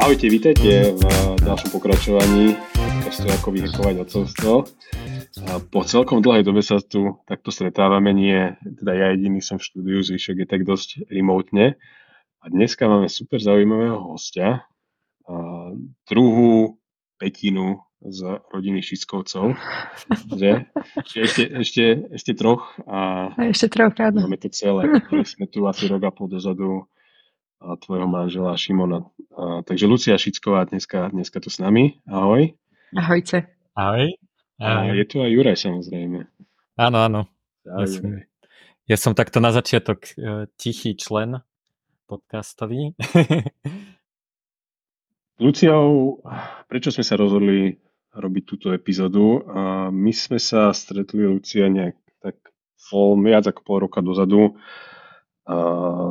Ahojte, vítajte v ďalšom pokračovaní podcastu Ako vyhekovať odcovstvo. Po celkom dlhej dobe sa tu takto stretávame, nie teda ja jediný som v štúdiu, zvyšok je tak dosť remotne. A dneska máme super zaujímavého hostia, druhú petinu z rodiny Šiskovcov, že? Ešte, ešte, ešte troch a, a ešte troch, áno. Máme to celé. sme tu asi rok a pol dozadu a tvojho manžela Šimona. A, takže Lucia Šicková dneska, dneska tu s nami. Ahoj. Ahojte. Ahoj. A je tu aj Juraj samozrejme. Áno, áno. Ja som, ja som takto na začiatok uh, tichý člen podcastový. Luciou, prečo sme sa rozhodli robiť túto epizódu? A my sme sa stretli, Lucia, nejak tak pol, viac ako pol roka dozadu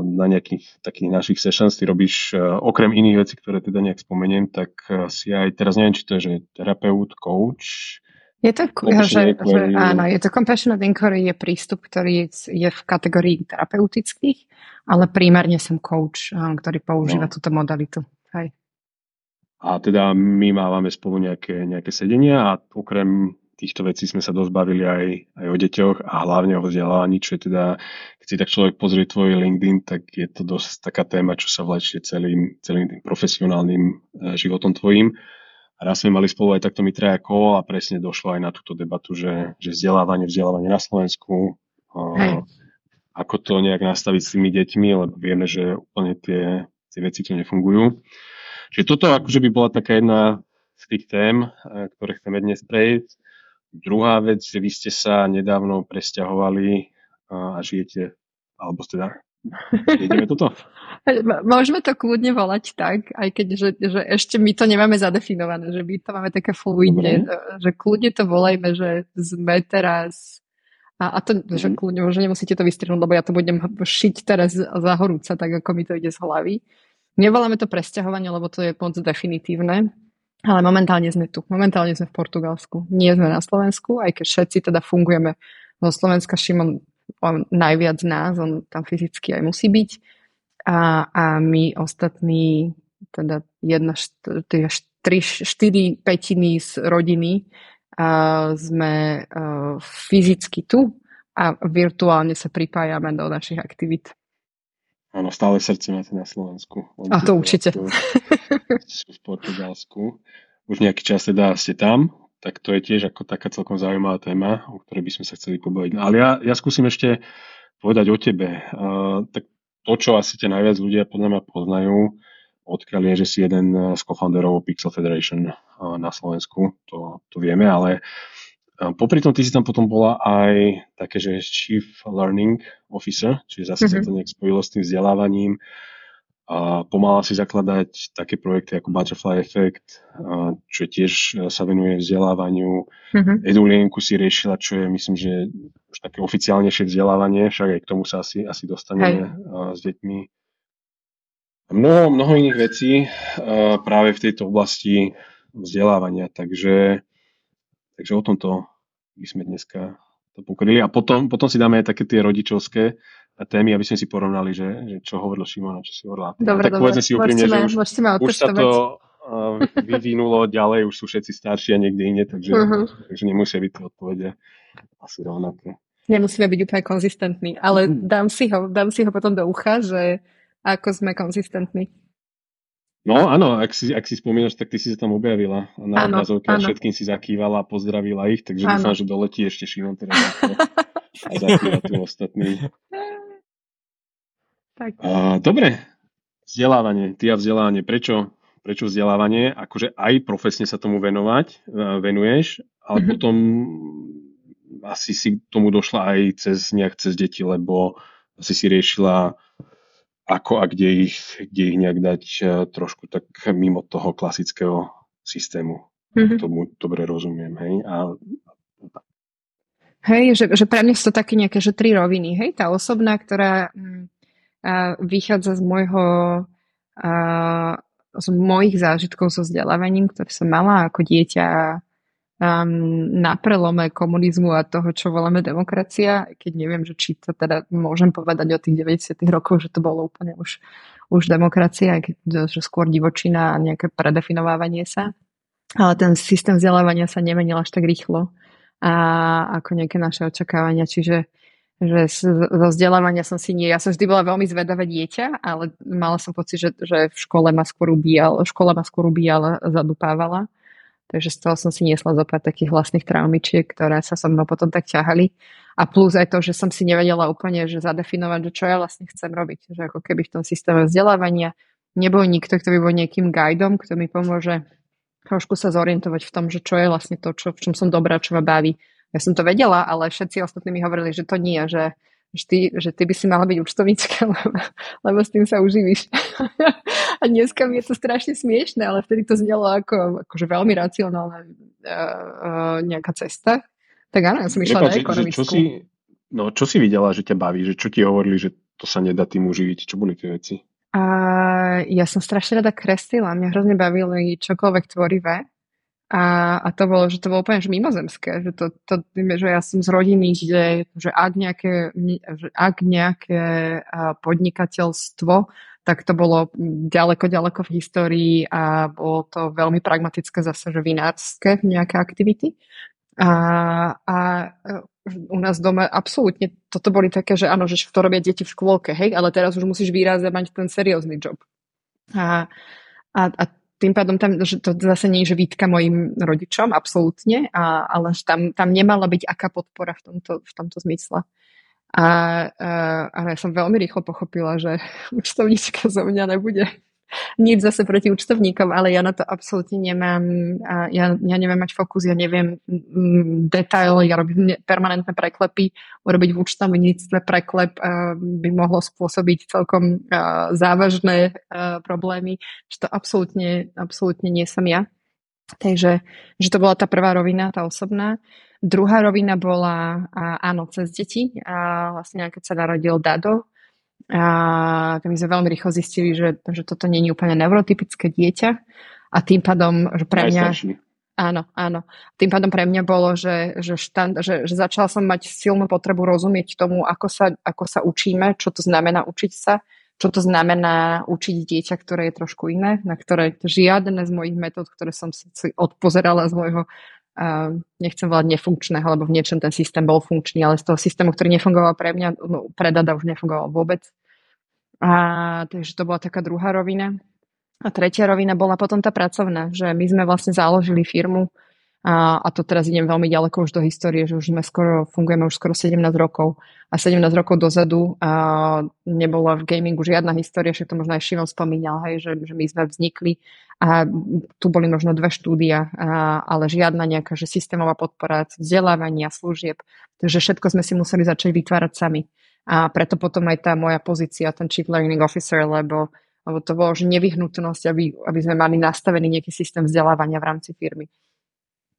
na nejakých takých našich sessions ty robíš, okrem iných vecí, ktoré teda nejak spomeniem, tak si aj, teraz neviem, či to je, že terapeut, coach, je to, že, že, áno, je to compassionate inquiry, je prístup, ktorý je v kategórii terapeutických, ale primárne som coach, ktorý používa no. túto modalitu. Hej. A teda my mávame spolu nejaké, nejaké sedenia a okrem týchto vecí sme sa dosť bavili aj, aj o deťoch a hlavne o vzdelávaní, čo je teda, keď si tak človek pozrie tvoj LinkedIn, tak je to dosť taká téma, čo sa vlečie celým, celým tým profesionálnym e, životom tvojim. A raz sme mali spolu aj takto mi traja kolo a presne došlo aj na túto debatu, že, že vzdelávanie, vzdelávanie na Slovensku, Hej. ako to nejak nastaviť s tými deťmi, lebo vieme, že úplne tie, tie veci tu nefungujú. Čiže toto akože by bola taká jedna z tých tém, eh, ktoré chceme dnes prejsť. Druhá vec, že vy ste sa nedávno presťahovali eh, a žijete, alebo teda Ideme toto? Môžeme to kľudne volať tak, aj keď že, že ešte my to nemáme zadefinované, že my to máme také fluidne, že kľudne to volajme, že sme teraz a, a to, mm. že mhm. kľudne, že nemusíte to vystrihnúť, lebo ja to budem šiť teraz za horúca, tak ako mi to ide z hlavy. Nevoláme to presťahovanie, lebo to je moc definitívne, ale momentálne sme tu. Momentálne sme v Portugalsku. Nie sme na Slovensku, aj keď všetci teda fungujeme zo Slovenska. Šimon on najviac nás, on tam fyzicky aj musí byť. A, a my ostatní, teda jedna, štyri, štyri, štyri petiny z rodiny a sme a, fyzicky tu a virtuálne sa pripájame do našich aktivít. Áno, stále srdce máte na Slovensku. A to určite. Sú v Portugalsku. Už nejaký čas teda ste tam, tak to je tiež ako taká celkom zaujímavá téma, o ktorej by sme sa chceli pobaviť. Ale ja, ja skúsim ešte povedať o tebe. Uh, tak to, čo asi tie najviac ľudia podľa mňa poznajú, odkiaľ je, že si jeden z co-founderov Pixel Federation uh, na Slovensku, to, to vieme, ale Popri tom ty si tam potom bola aj také, že Chief Learning Officer, čiže zase mm-hmm. sa mhm. to nejak spojilo s tým vzdelávaním a pomáhala si zakladať také projekty ako Butterfly Effect, čo tiež sa venuje vzdelávaniu. Mm-hmm. Edulienku si riešila, čo je myslím, že už také oficiálnejšie vzdelávanie, však aj k tomu sa asi, asi dostaneme Hej. s deťmi. Mnoho, mnoho iných vecí práve v tejto oblasti vzdelávania, takže Takže o tomto by sme dneska to pokryli. A potom, potom si dáme aj také tie rodičovské témy, aby sme si porovnali, že, že čo hovoril Šimona, čo si hovorila. Dobre, tak dobre. si úprimne, že už, už sa to uh, vyvinulo ďalej, už sú všetci starší a niekde inde, takže, uh-huh. takže nemusia byť tie odpovede asi rovnaké. Nemusíme byť úplne konzistentní, ale mhm. dám si ho, dám si ho potom do ucha, že ako sme konzistentní. No áno, ak si, ak si spomínaš, tak ty si sa tam objavila a na obrazovke a všetkým si zakývala a pozdravila ich, takže ano. dúfam, že doletí ešte Šimon teraz a zakýva tu ostatní. Tak. A, dobre, vzdelávanie, ty a vzdelávanie, prečo, prečo vzdelávanie? Akože aj profesne sa tomu venovať, venuješ, ale mm-hmm. potom asi si tomu došla aj cez nejak cez deti, lebo asi si riešila ako a kde ich, kde ich nejak dať e, trošku tak mimo toho klasického systému. Mm-hmm. Tomu dobre rozumiem, hej. A, Hej, že, že pre mňa sú to také nejaké, že tri roviny. Hej, tá osobná, ktorá m, mm, a, vychádza z môjho a, z mojich zážitkov so vzdelávaním, ktoré som mala ako dieťa um, na prelome komunizmu a toho, čo voláme demokracia, keď neviem, že či to teda môžem povedať o tých 90 rokoch, že to bolo úplne už, už demokracia, aj keď že skôr divočina a nejaké predefinovávanie sa. Ale ten systém vzdelávania sa nemenil až tak rýchlo a ako nejaké naše očakávania, čiže že zo vzdelávania som si nie, ja som vždy bola veľmi zvedavé dieťa, ale mala som pocit, že, že v škole ma skôr ubíjal, škola ma skôr ubíjala, zadupávala. Takže z toho som si niesla zo pár takých vlastných traumičiek, ktoré sa so mnou potom tak ťahali. A plus aj to, že som si nevedela úplne že zadefinovať, že čo ja vlastne chcem robiť. Že ako keby v tom systéme vzdelávania nebol nikto, kto by bol nejakým guidom, kto mi pomôže trošku sa zorientovať v tom, že čo je vlastne to, čo, v čom som dobrá, čo ma baví ja som to vedela, ale všetci ostatní mi hovorili, že to nie, že, že, ty, že ty by si mala byť účtovníčka, lebo, lebo s tým sa uživíš. a dneska mi je to strašne smiešne, ale vtedy to znelo ako akože veľmi racionálna uh, uh, nejaká cesta. Tak áno, ja som išla Prepač, na ekonomickú. Čo si, no, čo si videla, že ťa baví? Že čo ti hovorili, že to sa nedá tým uživiť? Čo boli tie veci? A ja som strašne rada kreslila. Mňa hrozne bavili čokoľvek tvorivé. A, a to bolo, že to bolo úplne že mimozemské, že, to, to, že ja som z rodiny, kde, že ak nejaké, že ak nejaké podnikateľstvo, tak to bolo ďaleko, ďaleko v histórii a bolo to veľmi pragmatické zase, že vinárske nejaké aktivity. A, a u nás doma absolútne toto boli také, že áno, že to robia deti v škôlke, hej, ale teraz už musíš výrazne mať ten seriózny job. A, a, a tým pádom tam, že to zase nie je, že výtka mojim rodičom, absolútne, a, ale tam, tam nemala byť aká podpora v tomto, v tomto zmysle. A, a, a ja som veľmi rýchlo pochopila, že účtovníčka zo mňa nebude nič zase proti účtovníkom, ale ja na to absolútne nemám, ja, ja neviem mať fokus, ja neviem mm, detail, ja robím permanentné preklepy, urobiť v účtovníctve preklep by mohlo spôsobiť celkom závažné problémy, že to absolútne, absolútne nie som ja. Takže že to bola tá prvá rovina, tá osobná. Druhá rovina bola, áno, cez deti. A vlastne, keď sa narodil Dado, a my sme veľmi rýchlo zistili, že, že toto nie je úplne neurotypické dieťa a tým pádom, že pre mňa... Áno, áno. Tým pádom pre mňa bolo, že, že, štand, že, že začala som mať silnú potrebu rozumieť tomu, ako sa, ako sa učíme, čo to znamená učiť sa, čo to znamená učiť dieťa, ktoré je trošku iné, na ktoré žiadne z mojich metód, ktoré som si odpozerala z môjho nechcem volať nefunkčného, lebo v niečom ten systém bol funkčný, ale z toho systému, ktorý nefungoval pre mňa, no, pre už nefungoval vôbec. A, takže to bola taká druhá rovina. A tretia rovina bola potom tá pracovná, že my sme vlastne založili firmu a, a to teraz idem veľmi ďaleko už do histórie, že už sme skoro, fungujeme už skoro 17 rokov a 17 rokov dozadu a nebola v gamingu žiadna história, však to možno aj Šimon spomínal, hej, že, že my sme vznikli a tu boli možno dve štúdia, a, ale žiadna nejaká že systémová podpora vzdelávania, služieb. Takže všetko sme si museli začať vytvárať sami. A preto potom aj tá moja pozícia, ten Chief Learning Officer, lebo, lebo to bolo že nevyhnutnosť, aby, aby sme mali nastavený nejaký systém vzdelávania v rámci firmy.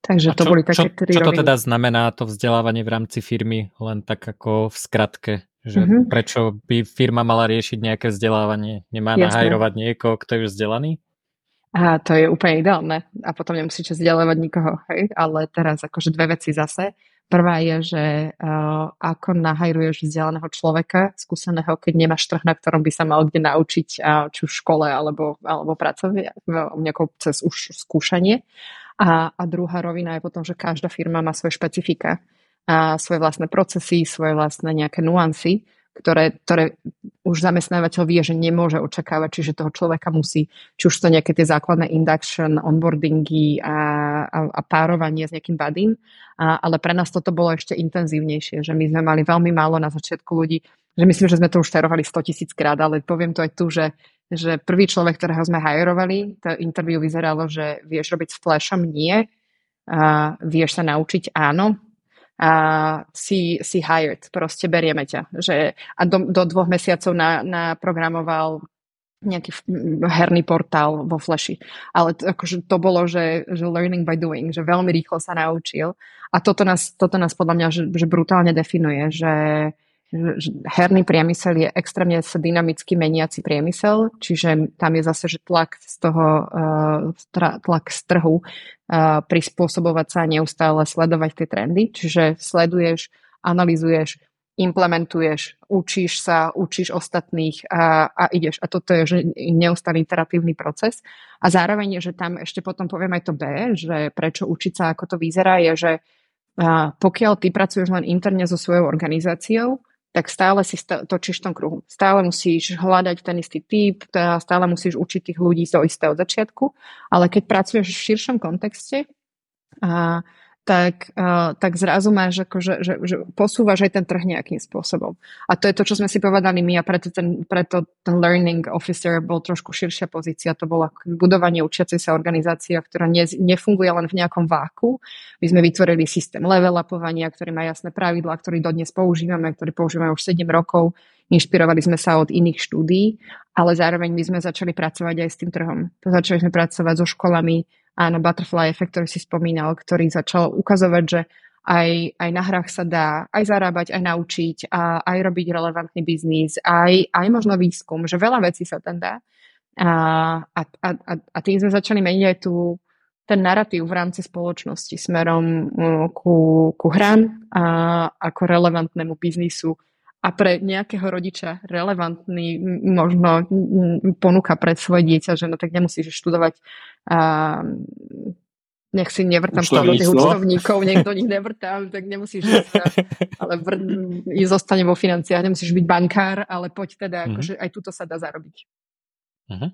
Takže to čo, boli také čo, tri Čo to teda znamená to vzdelávanie v rámci firmy, len tak ako v skratke? Že mm-hmm. Prečo by firma mala riešiť nejaké vzdelávanie? Nemá Jasné. nahajrovať niekoho, kto je už vzdelaný? A to je úplne ideálne. A potom nemusíte vzdelávať nikoho. Hej? Ale teraz akože dve veci zase. Prvá je, že uh, ako nahajruješ vzdelaného človeka, skúseného, keď nemáš trh, na ktorom by sa mal kde naučiť, uh, či v škole alebo, alebo pracovne, nejakou cez už skúšanie. A, a druhá rovina je potom, že každá firma má svoje špecifika, a svoje vlastné procesy, svoje vlastné nejaké nuancy ktoré, ktoré už zamestnávateľ vie, že nemôže očakávať, čiže toho človeka musí, či už to nejaké tie základné induction, onboardingy a, a, a párovanie s nejakým badím, a, ale pre nás toto bolo ešte intenzívnejšie, že my sme mali veľmi málo na začiatku ľudí, že myslím, že sme to už terovali 100 tisíc krát, ale poviem to aj tu, že, že prvý človek, ktorého sme hajrovali, to interview vyzeralo, že vieš robiť s flashom? Nie. A vieš sa naučiť? Áno a si, si hired, proste berieme ťa. Že, a do, do dvoch mesiacov na, naprogramoval nejaký herný portál vo Flashi. Ale to, akože to bolo, že, že learning by doing, že veľmi rýchlo sa naučil. A toto nás, toto nás podľa mňa že, že brutálne definuje, že, herný priemysel je extrémne sa dynamicky meniaci priemysel, čiže tam je zase, že tlak z toho, uh, tlak z trhu uh, prispôsobovať sa a neustále sledovať tie trendy, čiže sleduješ, analizuješ, implementuješ, učíš sa, učíš ostatných a, a ideš. A toto je že neustály iteratívny proces. A zároveň že tam ešte potom poviem aj to B, že prečo učiť sa, ako to vyzerá, je, že a pokiaľ ty pracuješ len interne so svojou organizáciou, tak stále si točíš v tom kruhu. Stále musíš hľadať ten istý typ, stále musíš učiť tých ľudí zo istého začiatku, ale keď pracuješ v širšom kontexte, a tak, uh, tak zrazu máš ako, že, že, že posúvaš aj ten trh nejakým spôsobom. A to je to, čo sme si povedali my a preto ten, preto ten learning officer bol trošku širšia pozícia. To bolo budovanie učiacej sa organizácia, ktorá ne, nefunguje len v nejakom váku. My sme vytvorili systém level upovania, ktorý má jasné pravidlá, ktorý dodnes používame, ktorý používame už 7 rokov. Inšpirovali sme sa od iných štúdí, ale zároveň my sme začali pracovať aj s tým trhom. Začali sme pracovať so školami, áno, butterfly efekt, ktorý si spomínal, ktorý začal ukazovať, že aj, aj na hrách sa dá aj zarábať, aj naučiť, a aj robiť relevantný biznis, aj, aj možno výskum, že veľa vecí sa tam dá. A, a, a, a tým sme začali meniť aj tú, ten narratív v rámci spoločnosti smerom ku, ku hrám a ako relevantnému biznisu a pre nejakého rodiča relevantný možno ponuka pre svoje dieťa, že no tak nemusíš študovať a nech si nevrtám do tých účtovníkov, niekto nich nevrtám, tak nemusíš ísť, ale vr, zostane vo financiách, nemusíš byť bankár, ale poď teda, mm-hmm. akože aj tuto sa dá zarobiť. Mm-hmm.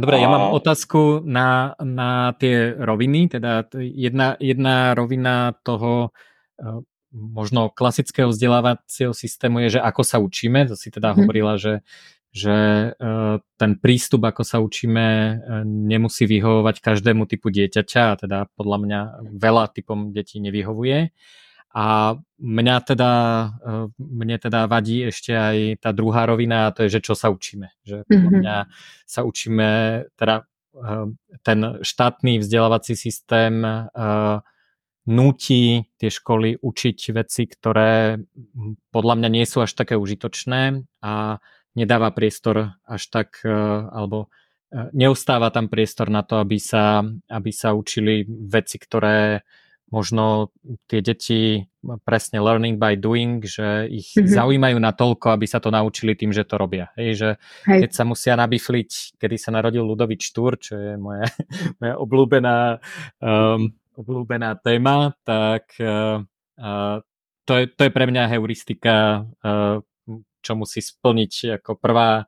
Dobre, ja mám otázku na, na tie roviny, teda jedna, jedna rovina toho e, možno klasického vzdelávacieho systému je, že ako sa učíme, to si teda mm. hovorila, že, že e, ten prístup, ako sa učíme, e, nemusí vyhovovať každému typu dieťaťa a teda podľa mňa veľa typom detí nevyhovuje. A mňa teda, e, mne teda vadí ešte aj tá druhá rovina a to je, že čo sa učíme. Že podľa mm-hmm. mňa sa učíme, teda ten štátny vzdelávací systém núti tie školy učiť veci, ktoré podľa mňa nie sú až také užitočné a nedáva priestor až tak, e, alebo e, neustáva tam priestor na to, aby sa, aby sa učili veci, ktoré možno tie deti presne learning by doing, že ich mm-hmm. zaujímajú na toľko, aby sa to naučili tým, že to robia. Hej, že Hej. keď sa musia nabifliť, kedy sa narodil Ludovič Štúr, čo je moja, moja obľúbená um, obľúbená téma, tak uh, uh, to, je, to je pre mňa heuristika, uh, čo musí splniť ako prvá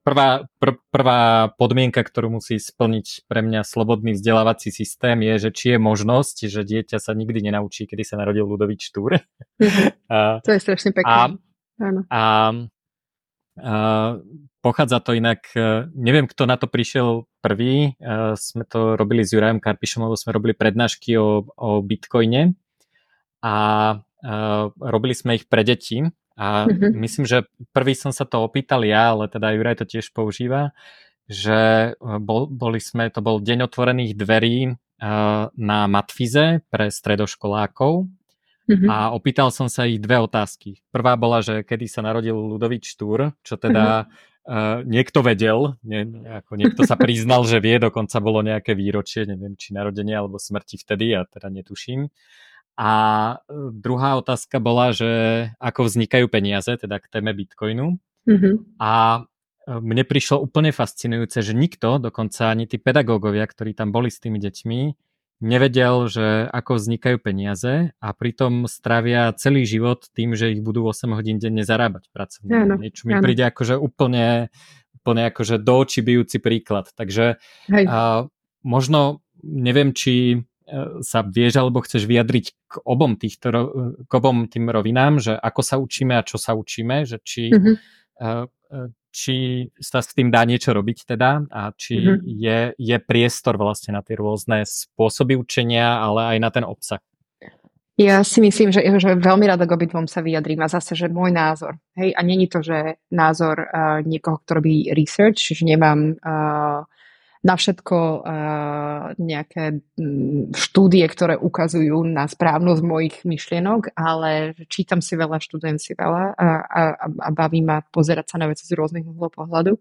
prvá, pr, prvá podmienka, ktorú musí splniť pre mňa slobodný vzdelávací systém je, že či je možnosť, že dieťa sa nikdy nenaučí, kedy sa narodil Ludovič Štúr. Mm-hmm. to je strašne pekné. A, a, a Pochádza to inak, e, neviem, kto na to prišiel prvý, e, sme to robili s Jurajom Karpišom, lebo sme robili prednášky o, o Bitcoine. A e, robili sme ich pre deti. A mm-hmm. myslím, že prvý som sa to opýtal ja, ale teda Juraj to tiež používa, že bol, boli sme, to bol deň otvorených dverí na Matfize pre stredoškolákov Mm-hmm. A opýtal som sa ich dve otázky. Prvá bola, že kedy sa narodil Ludovič Štúr, čo teda mm-hmm. Uh, niekto vedel, nie, ako niekto sa priznal, že vie, dokonca bolo nejaké výročie, neviem, či narodenie alebo smrti vtedy, ja teda netuším. A e, druhá otázka bola, že ako vznikajú peniaze, teda k téme Bitcoinu. Mm-hmm. A e, mne prišlo úplne fascinujúce, že nikto, dokonca ani tí pedagógovia, ktorí tam boli s tými deťmi, nevedel, že ako vznikajú peniaze a pritom stravia celý život tým, že ich budú 8 hodín denne zarábať pracovne. Áno, Niečo mi áno. príde akože úplne, úplne akože do očí bijúci príklad. Takže a, možno neviem, či e, sa vieš alebo chceš vyjadriť k obom, týchto, k obom tým rovinám, že ako sa učíme a čo sa učíme, že či mm-hmm. Či sa s tým dá niečo robiť teda a či mm-hmm. je, je priestor vlastne na tie rôzne spôsoby učenia, ale aj na ten obsah. Ja si myslím, že, že veľmi rada k obidvom sa vyjadrím a zase, že môj názor. Hej, a není to, že názor uh, niekoho, kto robí research, že nemám uh, na všetko nejaké mm, štúdie, ktoré ukazujú na správnosť mojich myšlienok, ale čítam si veľa, študujem si veľa a, a, a baví ma pozerať sa na veci z rôznych uhlov pohľadu.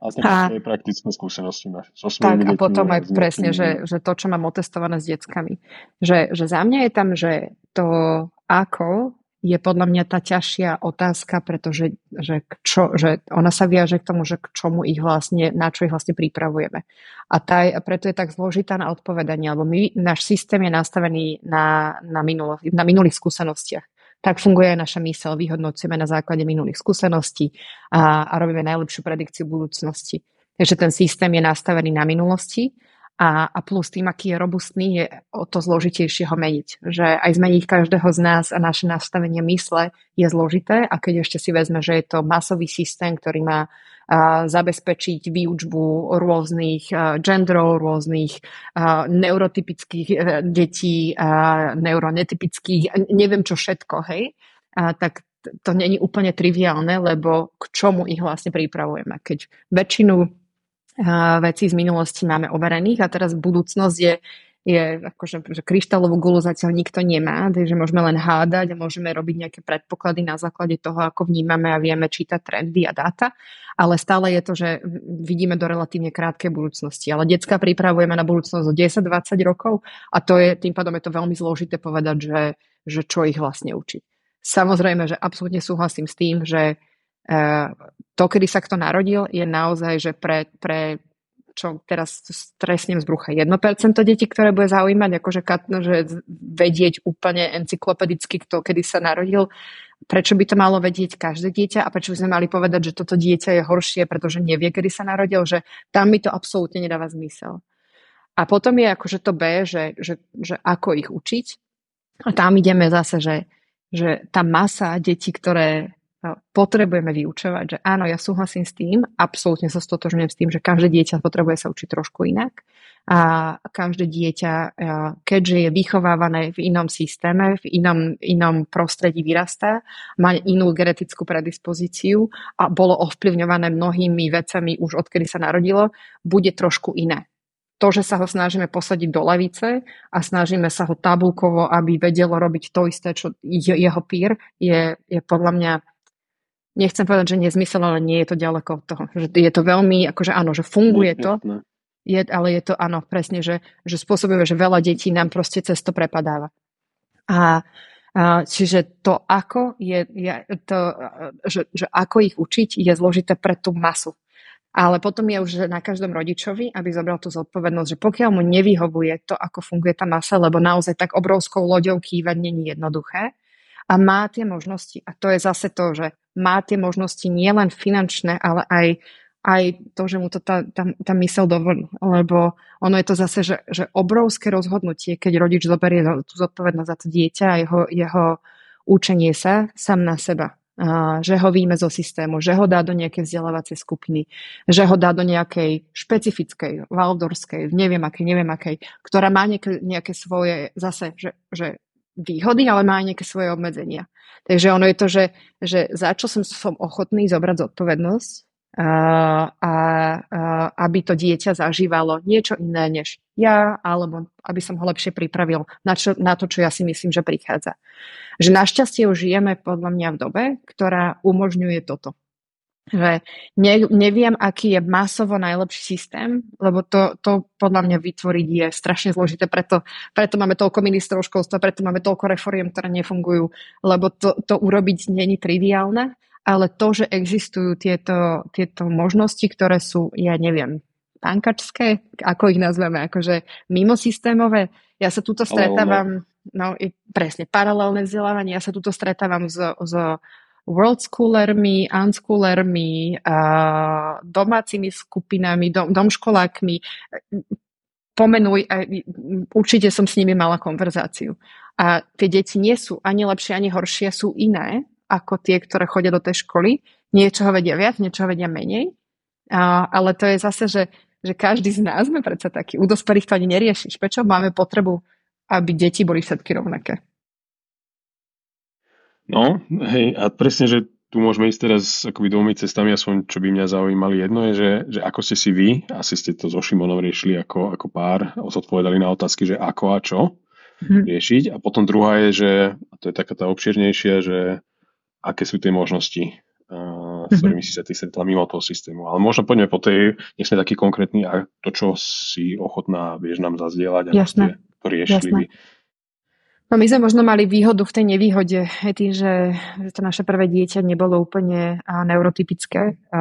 A také praktické skúsenosti máš. So tak a potom aj presne, že, že to, čo mám otestované s deckami. Že, že za mňa je tam, že to ako je podľa mňa tá ťažšia otázka, pretože že čo, že ona sa viaže k tomu, že k čomu ich vlastne, na čo ich vlastne pripravujeme. A, tá, a preto je tak zložitá na odpovedanie, lebo my, náš systém je nastavený na, na, minulo, na minulých skúsenostiach. Tak funguje aj naša mysel, vyhodnocujeme na základe minulých skúseností a, a robíme najlepšiu predikciu budúcnosti. Takže ten systém je nastavený na minulosti a, a plus tým, aký je robustný, je o to zložitejšie ho meniť. Že aj zmeniť každého z nás a naše nastavenie mysle je zložité a keď ešte si vezme, že je to masový systém, ktorý má a, zabezpečiť výučbu rôznych a, genderov, rôznych a, neurotypických e, detí, neuronetypických, neviem čo všetko, hej, tak to není úplne triviálne, lebo k čomu ich vlastne pripravujeme. Keď väčšinu veci z minulosti máme overených a teraz budúcnosť je, je akože, že kryštálovú gulu zatiaľ nikto nemá, takže môžeme len hádať a môžeme robiť nejaké predpoklady na základe toho, ako vnímame a vieme čítať trendy a dáta, ale stále je to, že vidíme do relatívne krátkej budúcnosti. Ale detská pripravujeme na budúcnosť o 10-20 rokov a to je, tým pádom je to veľmi zložité povedať, že, že čo ich vlastne učiť. Samozrejme, že absolútne súhlasím s tým, že to, kedy sa kto narodil, je naozaj, že pre, pre čo teraz stresnem z brucha 1% detí, ktoré bude zaujímať, akože že vedieť úplne encyklopedicky, kto kedy sa narodil, prečo by to malo vedieť každé dieťa a prečo by sme mali povedať, že toto dieťa je horšie, pretože nevie, kedy sa narodil, že tam mi to absolútne nedáva zmysel. A potom je akože to B, že, že, že ako ich učiť. A tam ideme zase, že, že tá masa detí, ktoré potrebujeme vyučovať, že áno, ja súhlasím s tým, absolútne sa stotožňujem s tým, že každé dieťa potrebuje sa učiť trošku inak. A každé dieťa, keďže je vychovávané v inom systéme, v inom, inom prostredí vyrastá, má inú genetickú predispozíciu a bolo ovplyvňované mnohými vecami už odkedy sa narodilo, bude trošku iné. To, že sa ho snažíme posadiť do lavice a snažíme sa ho tabulkovo, aby vedelo robiť to isté, čo jeho pír, je, je podľa mňa nechcem povedať, že nezmysel, ale nie je to ďaleko od toho. Že je to veľmi, akože áno, že funguje to, je, ale je to áno, presne, že, že spôsobuje, že veľa detí nám proste cesto prepadáva. A, a čiže to ako je, je to, že, že ako ich učiť je zložité pre tú masu. Ale potom je už na každom rodičovi, aby zobral tú zodpovednosť, že pokiaľ mu nevyhovuje to, ako funguje tá masa, lebo naozaj tak obrovskou loďou kývať není jednoduché, a má tie možnosti. A to je zase to, že má tie možnosti nielen finančné, ale aj, aj to, že mu to tá, tá, tá mysel dovolí. Lebo ono je to zase, že, že obrovské rozhodnutie, keď rodič zoberie tú zodpovednosť za to dieťa a jeho, jeho učenie sa sám na seba. A, že ho výjme zo systému, že ho dá do nejakej vzdelávacej skupiny, že ho dá do nejakej špecifickej, valdorskej, neviem akej, neviem akej, ktorá má nejaké, nejaké svoje, zase, že, že výhody, ale má aj nejaké svoje obmedzenia. Takže ono je to, že, že za čo som, som ochotný zobrať zodpovednosť a, a, a aby to dieťa zažívalo niečo iné než ja, alebo aby som ho lepšie pripravil na, čo, na to, čo ja si myslím, že prichádza. Že našťastie už žijeme podľa mňa v dobe, ktorá umožňuje toto že ne, neviem, aký je masovo najlepší systém, lebo to, to podľa mňa vytvoriť je strašne zložité, preto, preto máme toľko ministrov školstva, preto máme toľko reforiem, ktoré nefungujú, lebo to, to urobiť není triviálne, ale to, že existujú tieto, tieto možnosti, ktoré sú, ja neviem, pankačské, ako ich nazveme, akože mimosystémové. Ja sa tuto stretávam, no presne, paralelné vzdelávanie, ja sa tuto stretávam s, s world schoolermi, unschoolermi, domácimi skupinami, dom, domškolákmi. Pomenuj, určite som s nimi mala konverzáciu. A tie deti nie sú ani lepšie, ani horšie, sú iné ako tie, ktoré chodia do tej školy. Niečoho vedia viac, niečoho vedia menej. A, ale to je zase, že, že každý z nás sme predsa taký. U dospelých to ani neriešiš. Prečo máme potrebu, aby deti boli všetky rovnaké? No, hej, a presne, že tu môžeme ísť teraz akoby dvomi cestami, aspoň čo by mňa zaujímali. Jedno je, že, že ako ste si vy, asi ste to so Šimonom riešili ako, ako pár, zodpovedali na otázky, že ako a čo hmm. riešiť. A potom druhá je, že, a to je taká tá obširnejšia, že aké sú tie možnosti, uh, s ktorými si sa ty stretla mimo toho systému. Ale možno poďme po tej, nech sme taký konkrétny a to, čo si ochotná, vieš nám zazdieľať a Jasné. to riešili Jasné. No my sme možno mali výhodu v tej nevýhode, tým, že, to naše prvé dieťa nebolo úplne neurotypické, a,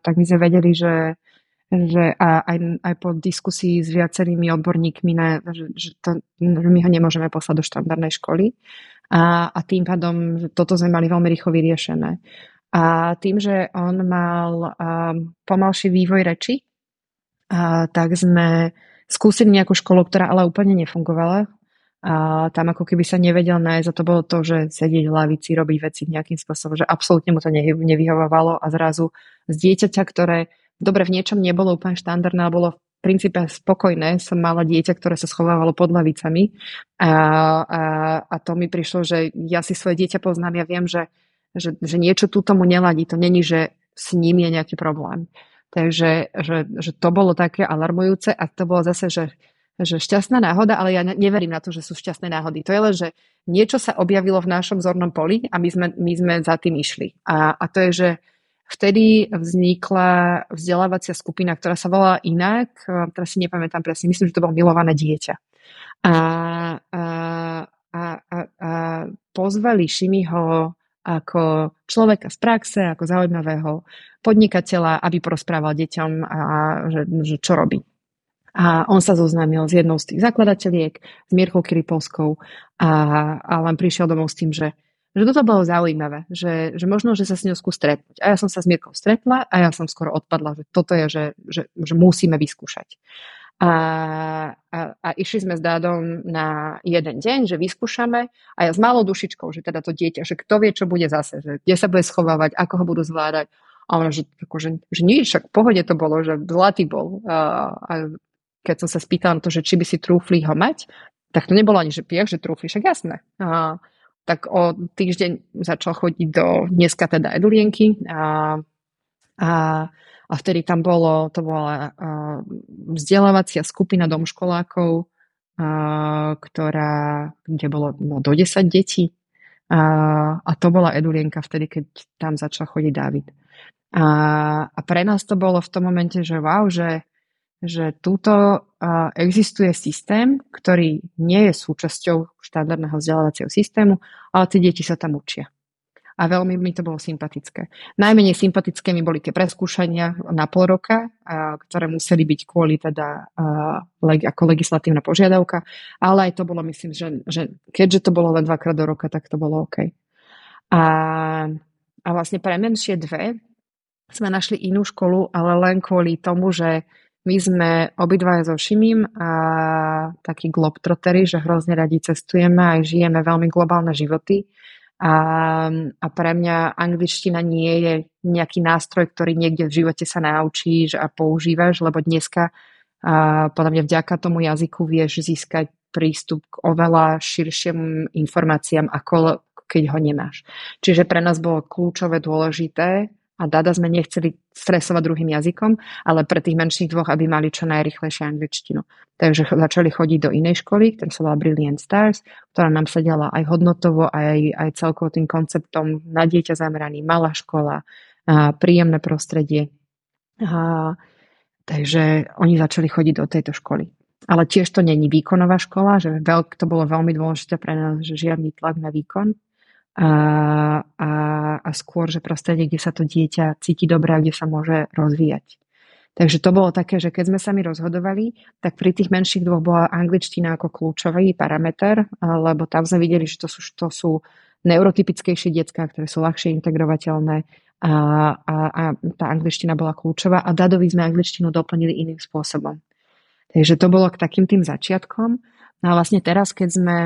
tak my sme vedeli, že, že a, aj, aj po diskusii s viacerými odborníkmi, na, že, že, to, že my ho nemôžeme poslať do štandardnej školy. A, a tým pádom toto sme mali veľmi rýchlo vyriešené. A tým, že on mal um, pomalší vývoj reči, a, tak sme skúsili nejakú školu, ktorá ale úplne nefungovala a tam ako keby sa nevedel nájsť a to bolo to, že sedieť v lavici, robiť veci nejakým spôsobom, že absolútne mu to nevyhovovalo a zrazu z dieťaťa, ktoré dobre v niečom nebolo úplne štandardné, ale bolo v princípe spokojné, som mala dieťa, ktoré sa schovávalo pod lavicami a, a, a to mi prišlo, že ja si svoje dieťa poznám, ja viem, že, že, že niečo tu tomu neladí, to není, že s ním je nejaký problém. Takže že, že to bolo také alarmujúce a to bolo zase, že že šťastná náhoda, ale ja neverím na to, že sú šťastné náhody. To je len, že niečo sa objavilo v našom zornom poli a my sme, my sme za tým išli. A, a to je, že vtedy vznikla vzdelávacia skupina, ktorá sa volala inak, teraz si nepamätám presne, myslím, že to bolo milované dieťa. A, a, a, a, a pozvali Šimiho ako človeka z praxe, ako zaujímavého podnikateľa, aby porozprával deťom, a, že, že čo robí. A on sa zoznámil s jednou z tých zakladateľiek, s Mierkou Kiripovskou a, a len prišiel domov s tým, že, že toto bolo zaujímavé, že, že možno, že sa s ňou skús stretnúť. A ja som sa s Mierkou stretla a ja som skoro odpadla, že toto je, že, že, že musíme vyskúšať. A, a, a išli sme s Dádom na jeden deň, že vyskúšame a ja s malou dušičkou, že teda to dieťa, že kto vie, čo bude zase, že kde sa bude schovávať, ako ho budú zvládať. A ona, že, že, že nič, však v pohode to bolo, že zlatý bol. A, a keď som sa spýtala na to, že či by si trúfli ho mať, tak to nebolo ani, že piech, že trúfli, však jasné. A, tak o týždeň začal chodiť do dneska teda Edulienky a, a, a vtedy tam bolo, to bola a, vzdelávacia skupina domškolákov, a, ktorá, kde bolo no, do 10 detí a, a to bola Edulienka vtedy, keď tam začal chodiť David. A, a pre nás to bolo v tom momente, že wow, že že túto existuje systém, ktorý nie je súčasťou štandardného vzdelávacieho systému, ale tie deti sa tam učia. A veľmi mi to bolo sympatické. Najmenej sympatické mi boli tie preskúšania na pol roka, ktoré museli byť kvôli teda ako legislatívna požiadavka, ale aj to bolo, myslím, že, že keďže to bolo len dvakrát do roka, tak to bolo OK. A, a vlastne pre menšie dve sme našli inú školu, ale len kvôli tomu, že my sme obidvaja so Šimím a takí globtrotery, že hrozne radi cestujeme a žijeme veľmi globálne životy. A, a pre mňa angličtina nie je nejaký nástroj, ktorý niekde v živote sa naučíš a používaš, lebo dneska a podľa mňa vďaka tomu jazyku vieš získať prístup k oveľa širším informáciám, ako keď ho nemáš. Čiže pre nás bolo kľúčové dôležité a Dada sme nechceli stresovať druhým jazykom, ale pre tých menších dvoch, aby mali čo najrychlejšie angličtinu. Takže začali chodiť do inej školy, ktorá sa volá Brilliant Stars, ktorá nám sedela aj hodnotovo, aj, aj celkovo tým konceptom na dieťa zameraný, malá škola, a príjemné prostredie. A, takže oni začali chodiť do tejto školy. Ale tiež to není výkonová škola, že veľk, to bolo veľmi dôležité pre nás, že žiadny tlak na výkon, a, a, a skôr, že prostredie, kde sa to dieťa cíti dobre a kde sa môže rozvíjať. Takže to bolo také, že keď sme sa mi rozhodovali, tak pri tých menších dvoch bola angličtina ako kľúčový parameter, lebo tam sme videli, že to sú, to sú neurotypickejšie detská, ktoré sú ľahšie integrovateľné a, a, a tá angličtina bola kľúčová a Dadovi sme angličtinu doplnili iným spôsobom. Takže to bolo k takým tým začiatkom. No a vlastne teraz, keď sme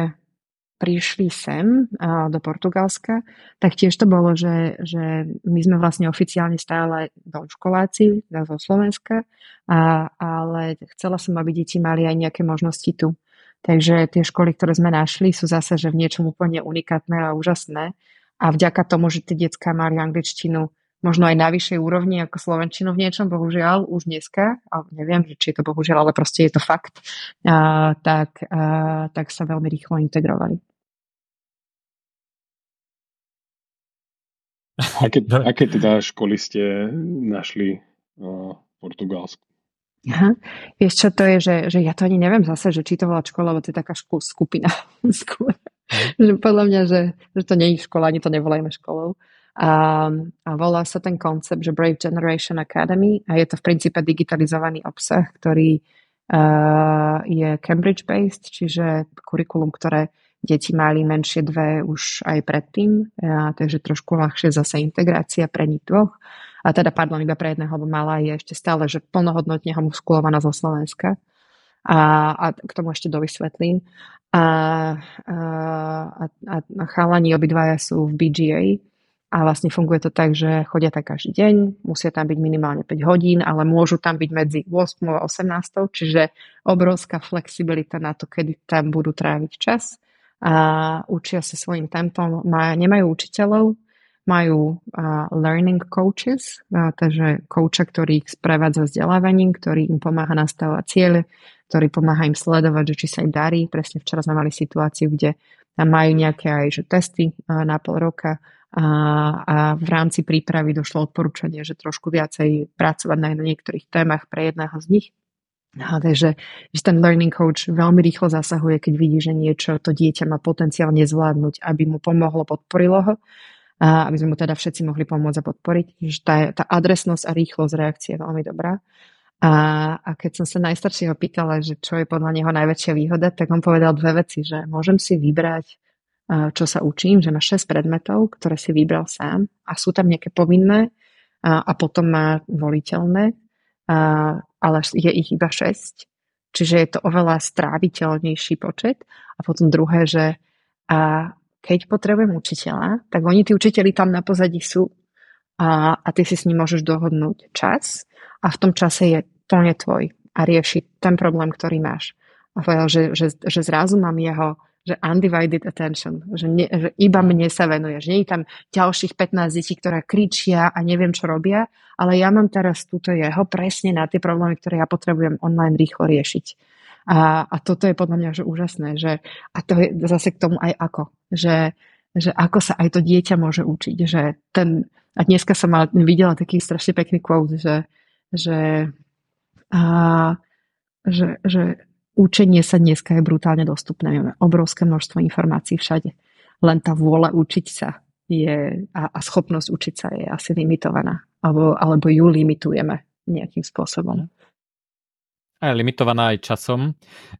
prišli sem do Portugalska, tak tiež to bolo, že, že my sme vlastne oficiálne stále školáci zo Slovenska, a, ale chcela som, aby deti mali aj nejaké možnosti tu. Takže tie školy, ktoré sme našli, sú zase že v niečom úplne unikátne a úžasné. a vďaka tomu, že tie detská mali angličtinu možno aj na vyššej úrovni ako slovenčinu v niečom, bohužiaľ, už dneska, a neviem, či je to bohužiaľ, ale proste je to fakt, a, tak, a, tak sa veľmi rýchlo integrovali. Aké, aké teda školy ste našli v Portugalsku? Aha. Vieš čo to je, že, že ja to ani neviem zase, že či to volá škola, lebo to je taká škol, skupina skôr. že podľa mňa, že, že to nie je škola, ani to nevolajme školou. A, a volá sa ten koncept, že Brave Generation Academy a je to v princípe digitalizovaný obsah, ktorý uh, je Cambridge-based, čiže kurikulum, ktoré deti mali menšie dve už aj predtým, uh, takže trošku ľahšie zase integrácia pre nich dvoch. A teda, pardon, iba pre jedného, lebo malá je ešte stále, že plnohodnotne ho muskulovaná zo Slovenska. A, a k tomu ešte dovysvetlím. A, a, a, a chalani obidvaja sú v BGA, a vlastne funguje to tak, že chodia tak každý deň, musia tam byť minimálne 5 hodín, ale môžu tam byť medzi 8 a 18, čiže obrovská flexibilita na to, kedy tam budú tráviť čas. A učia sa svojim tempom, nemajú učiteľov, majú learning coaches, uh, takže kouča, ktorý ich sprevádza vzdelávaním, ktorý im pomáha nastavovať ciele, ktorý pomáha im sledovať, že či sa im darí. Presne včera sme mali situáciu, kde tam majú nejaké aj že testy na pol roka, a, a v rámci prípravy došlo odporúčanie, že trošku viacej pracovať na niektorých témach pre jedného z nich. A takže že ten learning coach veľmi rýchlo zasahuje, keď vidí, že niečo to dieťa má potenciál nezvládnuť, aby mu pomohlo, podporilo ho, a aby sme mu teda všetci mohli pomôcť a podporiť. Že tá, tá adresnosť a rýchlosť reakcie je veľmi dobrá. A, a keď som sa najstaršieho pýtala, že čo je podľa neho najväčšia výhoda, tak on povedal dve veci, že môžem si vybrať čo sa učím, že má 6 predmetov, ktoré si vybral sám a sú tam nejaké povinné a, a potom má voliteľné, a, ale je ich iba 6. Čiže je to oveľa stráviteľnejší počet. A potom druhé, že a keď potrebujem učiteľa, tak oni tí učiteľi tam na pozadí sú a, a ty si s ním môžeš dohodnúť čas a v tom čase je plne tvoj a riešiť ten problém, ktorý máš. A povedal, že, že, že zrazu mám jeho že undivided attention, že, ne, že iba mne sa venuje, že nie je tam ďalších 15 detí, ktoré kričia a neviem, čo robia, ale ja mám teraz túto jeho presne na tie problémy, ktoré ja potrebujem online rýchlo riešiť. A, a toto je podľa mňa že úžasné, že, a to je zase k tomu aj ako, že, že ako sa aj to dieťa môže učiť, že ten, a dneska som mal, videla taký strašne pekný quote, že, že, a, že, že Učenie sa dneska je brutálne dostupné. Máme obrovské množstvo informácií všade. Len tá vôľa učiť sa je, a, a schopnosť učiť sa je asi limitovaná. Alebo, alebo ju limitujeme nejakým spôsobom. A je limitovaná aj časom.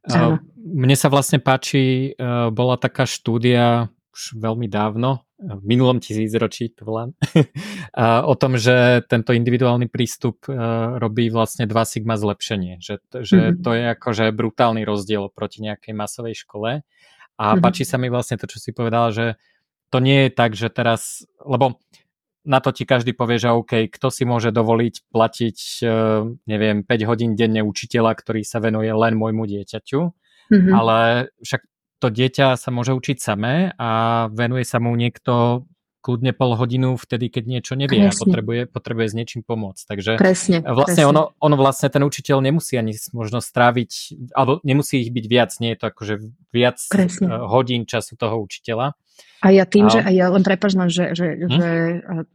Áno. Mne sa vlastne páči, e, bola taká štúdia už veľmi dávno, v minulom tisícročí to volám, o tom, že tento individuálny prístup e, robí vlastne dva sigma zlepšenie, že, že mm-hmm. to je akože brutálny rozdiel proti nejakej masovej škole a mm-hmm. páči sa mi vlastne to, čo si povedala, že to nie je tak, že teraz, lebo na to ti každý povie, že OK, kto si môže dovoliť platiť, e, neviem, 5 hodín denne učiteľa, ktorý sa venuje len môjmu dieťaťu, mm-hmm. ale však to dieťa sa môže učiť samé a venuje sa mu niekto kľudne pol hodinu vtedy, keď niečo nevie presne. a potrebuje, potrebuje s niečím pomôcť. Takže presne, vlastne presne. Ono, ono vlastne ten učiteľ nemusí ani možno stráviť, alebo nemusí ich byť viac, nie je to akože viac presne. Eh, hodín času toho učiteľa. A ja tým, a... že aj ja len prepač že, že, hm? že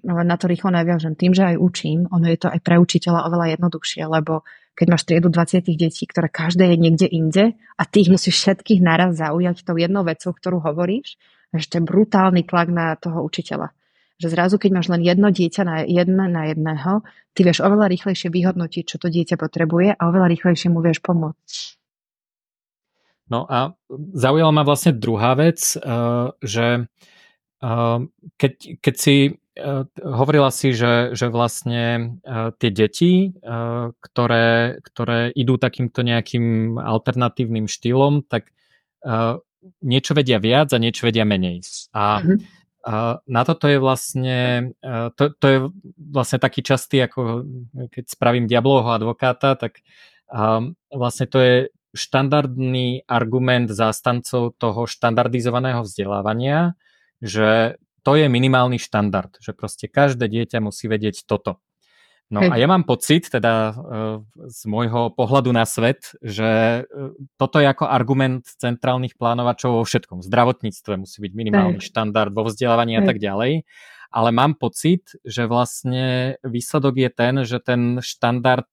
na to rýchlo naviažem, tým, že aj učím, ono je to aj pre učiteľa oveľa jednoduchšie, lebo keď máš triedu 20 detí, ktoré každé je niekde inde a ty ich musíš všetkých naraz zaujať tou jednou vecou, ktorú hovoríš, je brutálny tlak na toho učiteľa. Že zrazu, keď máš len jedno dieťa na, jedna na jedného, ty vieš oveľa rýchlejšie vyhodnotiť, čo to dieťa potrebuje a oveľa rýchlejšie mu vieš pomôcť. No a zaujala ma vlastne druhá vec, eh, že eh, keď, keď si Eh, hovorila si, že, že vlastne tie deti, ktoré, ktoré idú takýmto nejakým alternatívnym štýlom, tak niečo vedia viac a niečo vedia menej. A mm-hmm. na toto je vlastne, uh, to, to je vlastne taký častý, ako keď spravím diablovho advokáta, tak um, vlastne to je štandardný argument zástancov toho štandardizovaného vzdelávania, že to je minimálny štandard, že proste každé dieťa musí vedieť toto. No Hej. a ja mám pocit, teda uh, z môjho pohľadu na svet, že uh, toto je ako argument centrálnych plánovačov vo všetkom. V zdravotníctve musí byť minimálny Hej. štandard, vo vzdelávaní Hej. a tak ďalej. Ale mám pocit, že vlastne výsledok je ten, že ten štandard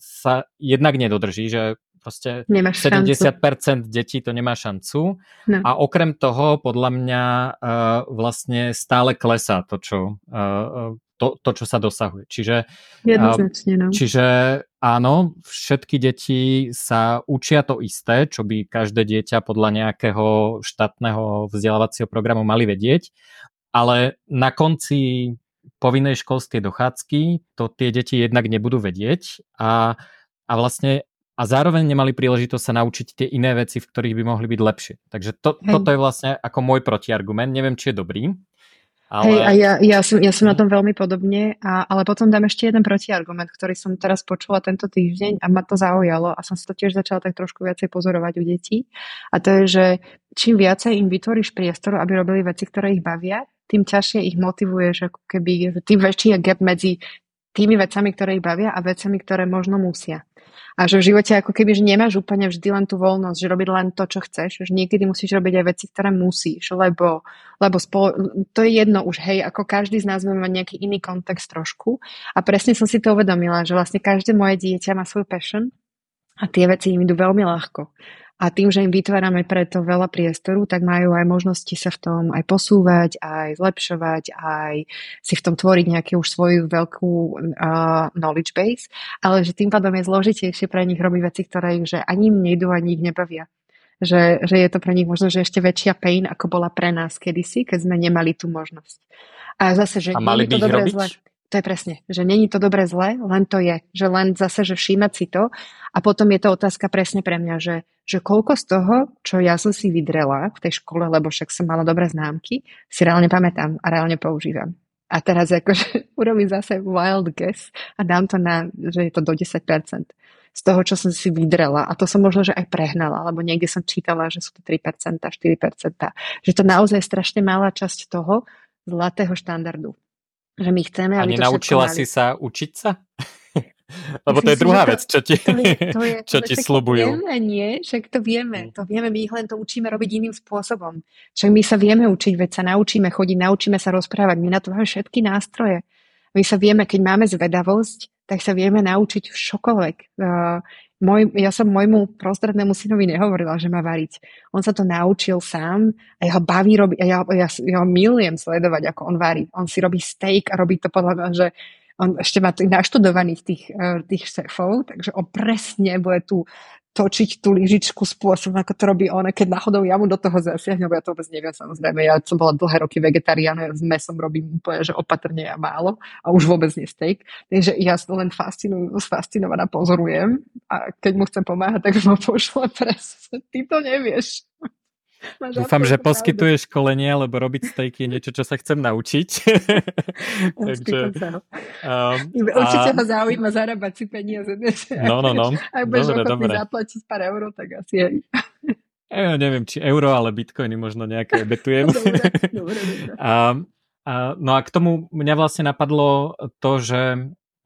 sa jednak nedodrží, že proste Nemáš 70% šancu. detí to nemá šancu. No. A okrem toho, podľa mňa uh, vlastne stále klesá to, čo uh, to, to, čo sa dosahuje. Čiže, no. čiže áno, všetky deti sa učia to isté, čo by každé dieťa podľa nejakého štátneho vzdelávacieho programu mali vedieť, ale na konci povinnej školskej dochádzky to tie deti jednak nebudú vedieť a, a vlastne a zároveň nemali príležitosť sa naučiť tie iné veci, v ktorých by mohli byť lepšie. Takže to, toto je vlastne ako môj protiargument. Neviem, či je dobrý. Ale... Hej, a ja, ja, som, ja som na tom veľmi podobne, a, ale potom dám ešte jeden protiargument, ktorý som teraz počula tento týždeň a ma to zaujalo a som si to tiež začala tak trošku viacej pozorovať u detí. A to je, že čím viacej im vytvoríš priestor, aby robili veci, ktoré ich bavia, tým ťažšie ich motivuješ, ako keby, tým väčší je gap medzi tými vecami, ktoré ich bavia a vecami, ktoré možno musia. A že v živote ako keby, že nemáš úplne vždy len tú voľnosť, že robiť len to, čo chceš, že niekedy musíš robiť aj veci, ktoré musíš, lebo, lebo spolo, to je jedno už, hej, ako každý z nás bude mať nejaký iný kontext trošku. A presne som si to uvedomila, že vlastne každé moje dieťa má svoj passion a tie veci im idú veľmi ľahko. A tým, že im vytvárame preto veľa priestoru, tak majú aj možnosti sa v tom aj posúvať, aj zlepšovať, aj si v tom tvoriť nejakú už svoju veľkú uh, knowledge base, ale že tým pádom je zložitejšie pre nich robiť veci, ktoré ich, že ani im nejdú, ani ich nebavia. Že, že je to pre nich možno, že ešte väčšia pain, ako bola pre nás kedysi, keď sme nemali tú možnosť. A zase, že a mali by to dobré zle. To je presne, že není to dobre zle, len to je. Že len zase, že všímať si to. A potom je to otázka presne pre mňa, že, že koľko z toho, čo ja som si vydrela v tej škole, lebo však som mala dobré známky, si reálne pamätám a reálne používam. A teraz akože urobím zase wild guess a dám to na, že je to do 10% z toho, čo som si vydrela. A to som možno, že aj prehnala, lebo niekde som čítala, že sú to 3%, 4%. Že to naozaj je strašne malá časť toho zlatého štandardu. Že my chceme, aby A nenaučila si sa učiť sa? Lebo to je druhá vec, čo ti, to je, to je, čo ti slubujú. To vieme, nie? Však to vieme. Mm. To vieme, my ich len to učíme robiť iným spôsobom. Však my sa vieme učiť, veď sa naučíme chodiť, naučíme sa rozprávať. My na to máme všetky nástroje. My sa vieme, keď máme zvedavosť, tak sa vieme naučiť všokoľvek. Môj, ja som môjmu prostrednému synovi nehovorila, že má variť. On sa to naučil sám a ja ho baví robiť, ja, ja, ja ho milujem sledovať, ako on varí. On si robí steak a robí to podľa mňa, že on ešte má naštudovaných tých, eh, tých šéfov, takže on presne bude tu točiť tú lyžičku spôsobom, ako to robí ona, keď náhodou ja mu do toho zasiahnem, ja to vôbec neviem samozrejme, ja som bola dlhé roky vegetarián, ja s mesom robím úplne, že opatrne a málo a už vôbec nie steak, takže ja som len fascinu, fascinovaná pozorujem a keď mu chcem pomáhať, tak ma pošle presne, ty to nevieš. Dúfam, že poskytuješ školenie, lebo robiť stejky je niečo, čo sa chcem naučiť. Takže, um, Určite a... ho zaujíma zarábať si peniaze. No, no, no. Ak budeš dobre, dobre. zaplatiť pár eur, tak asi aj. Ja neviem, či euro, ale bitcoiny možno nejaké betujem. dobre, dobre, dobre. A, a, no a k tomu mňa vlastne napadlo to, že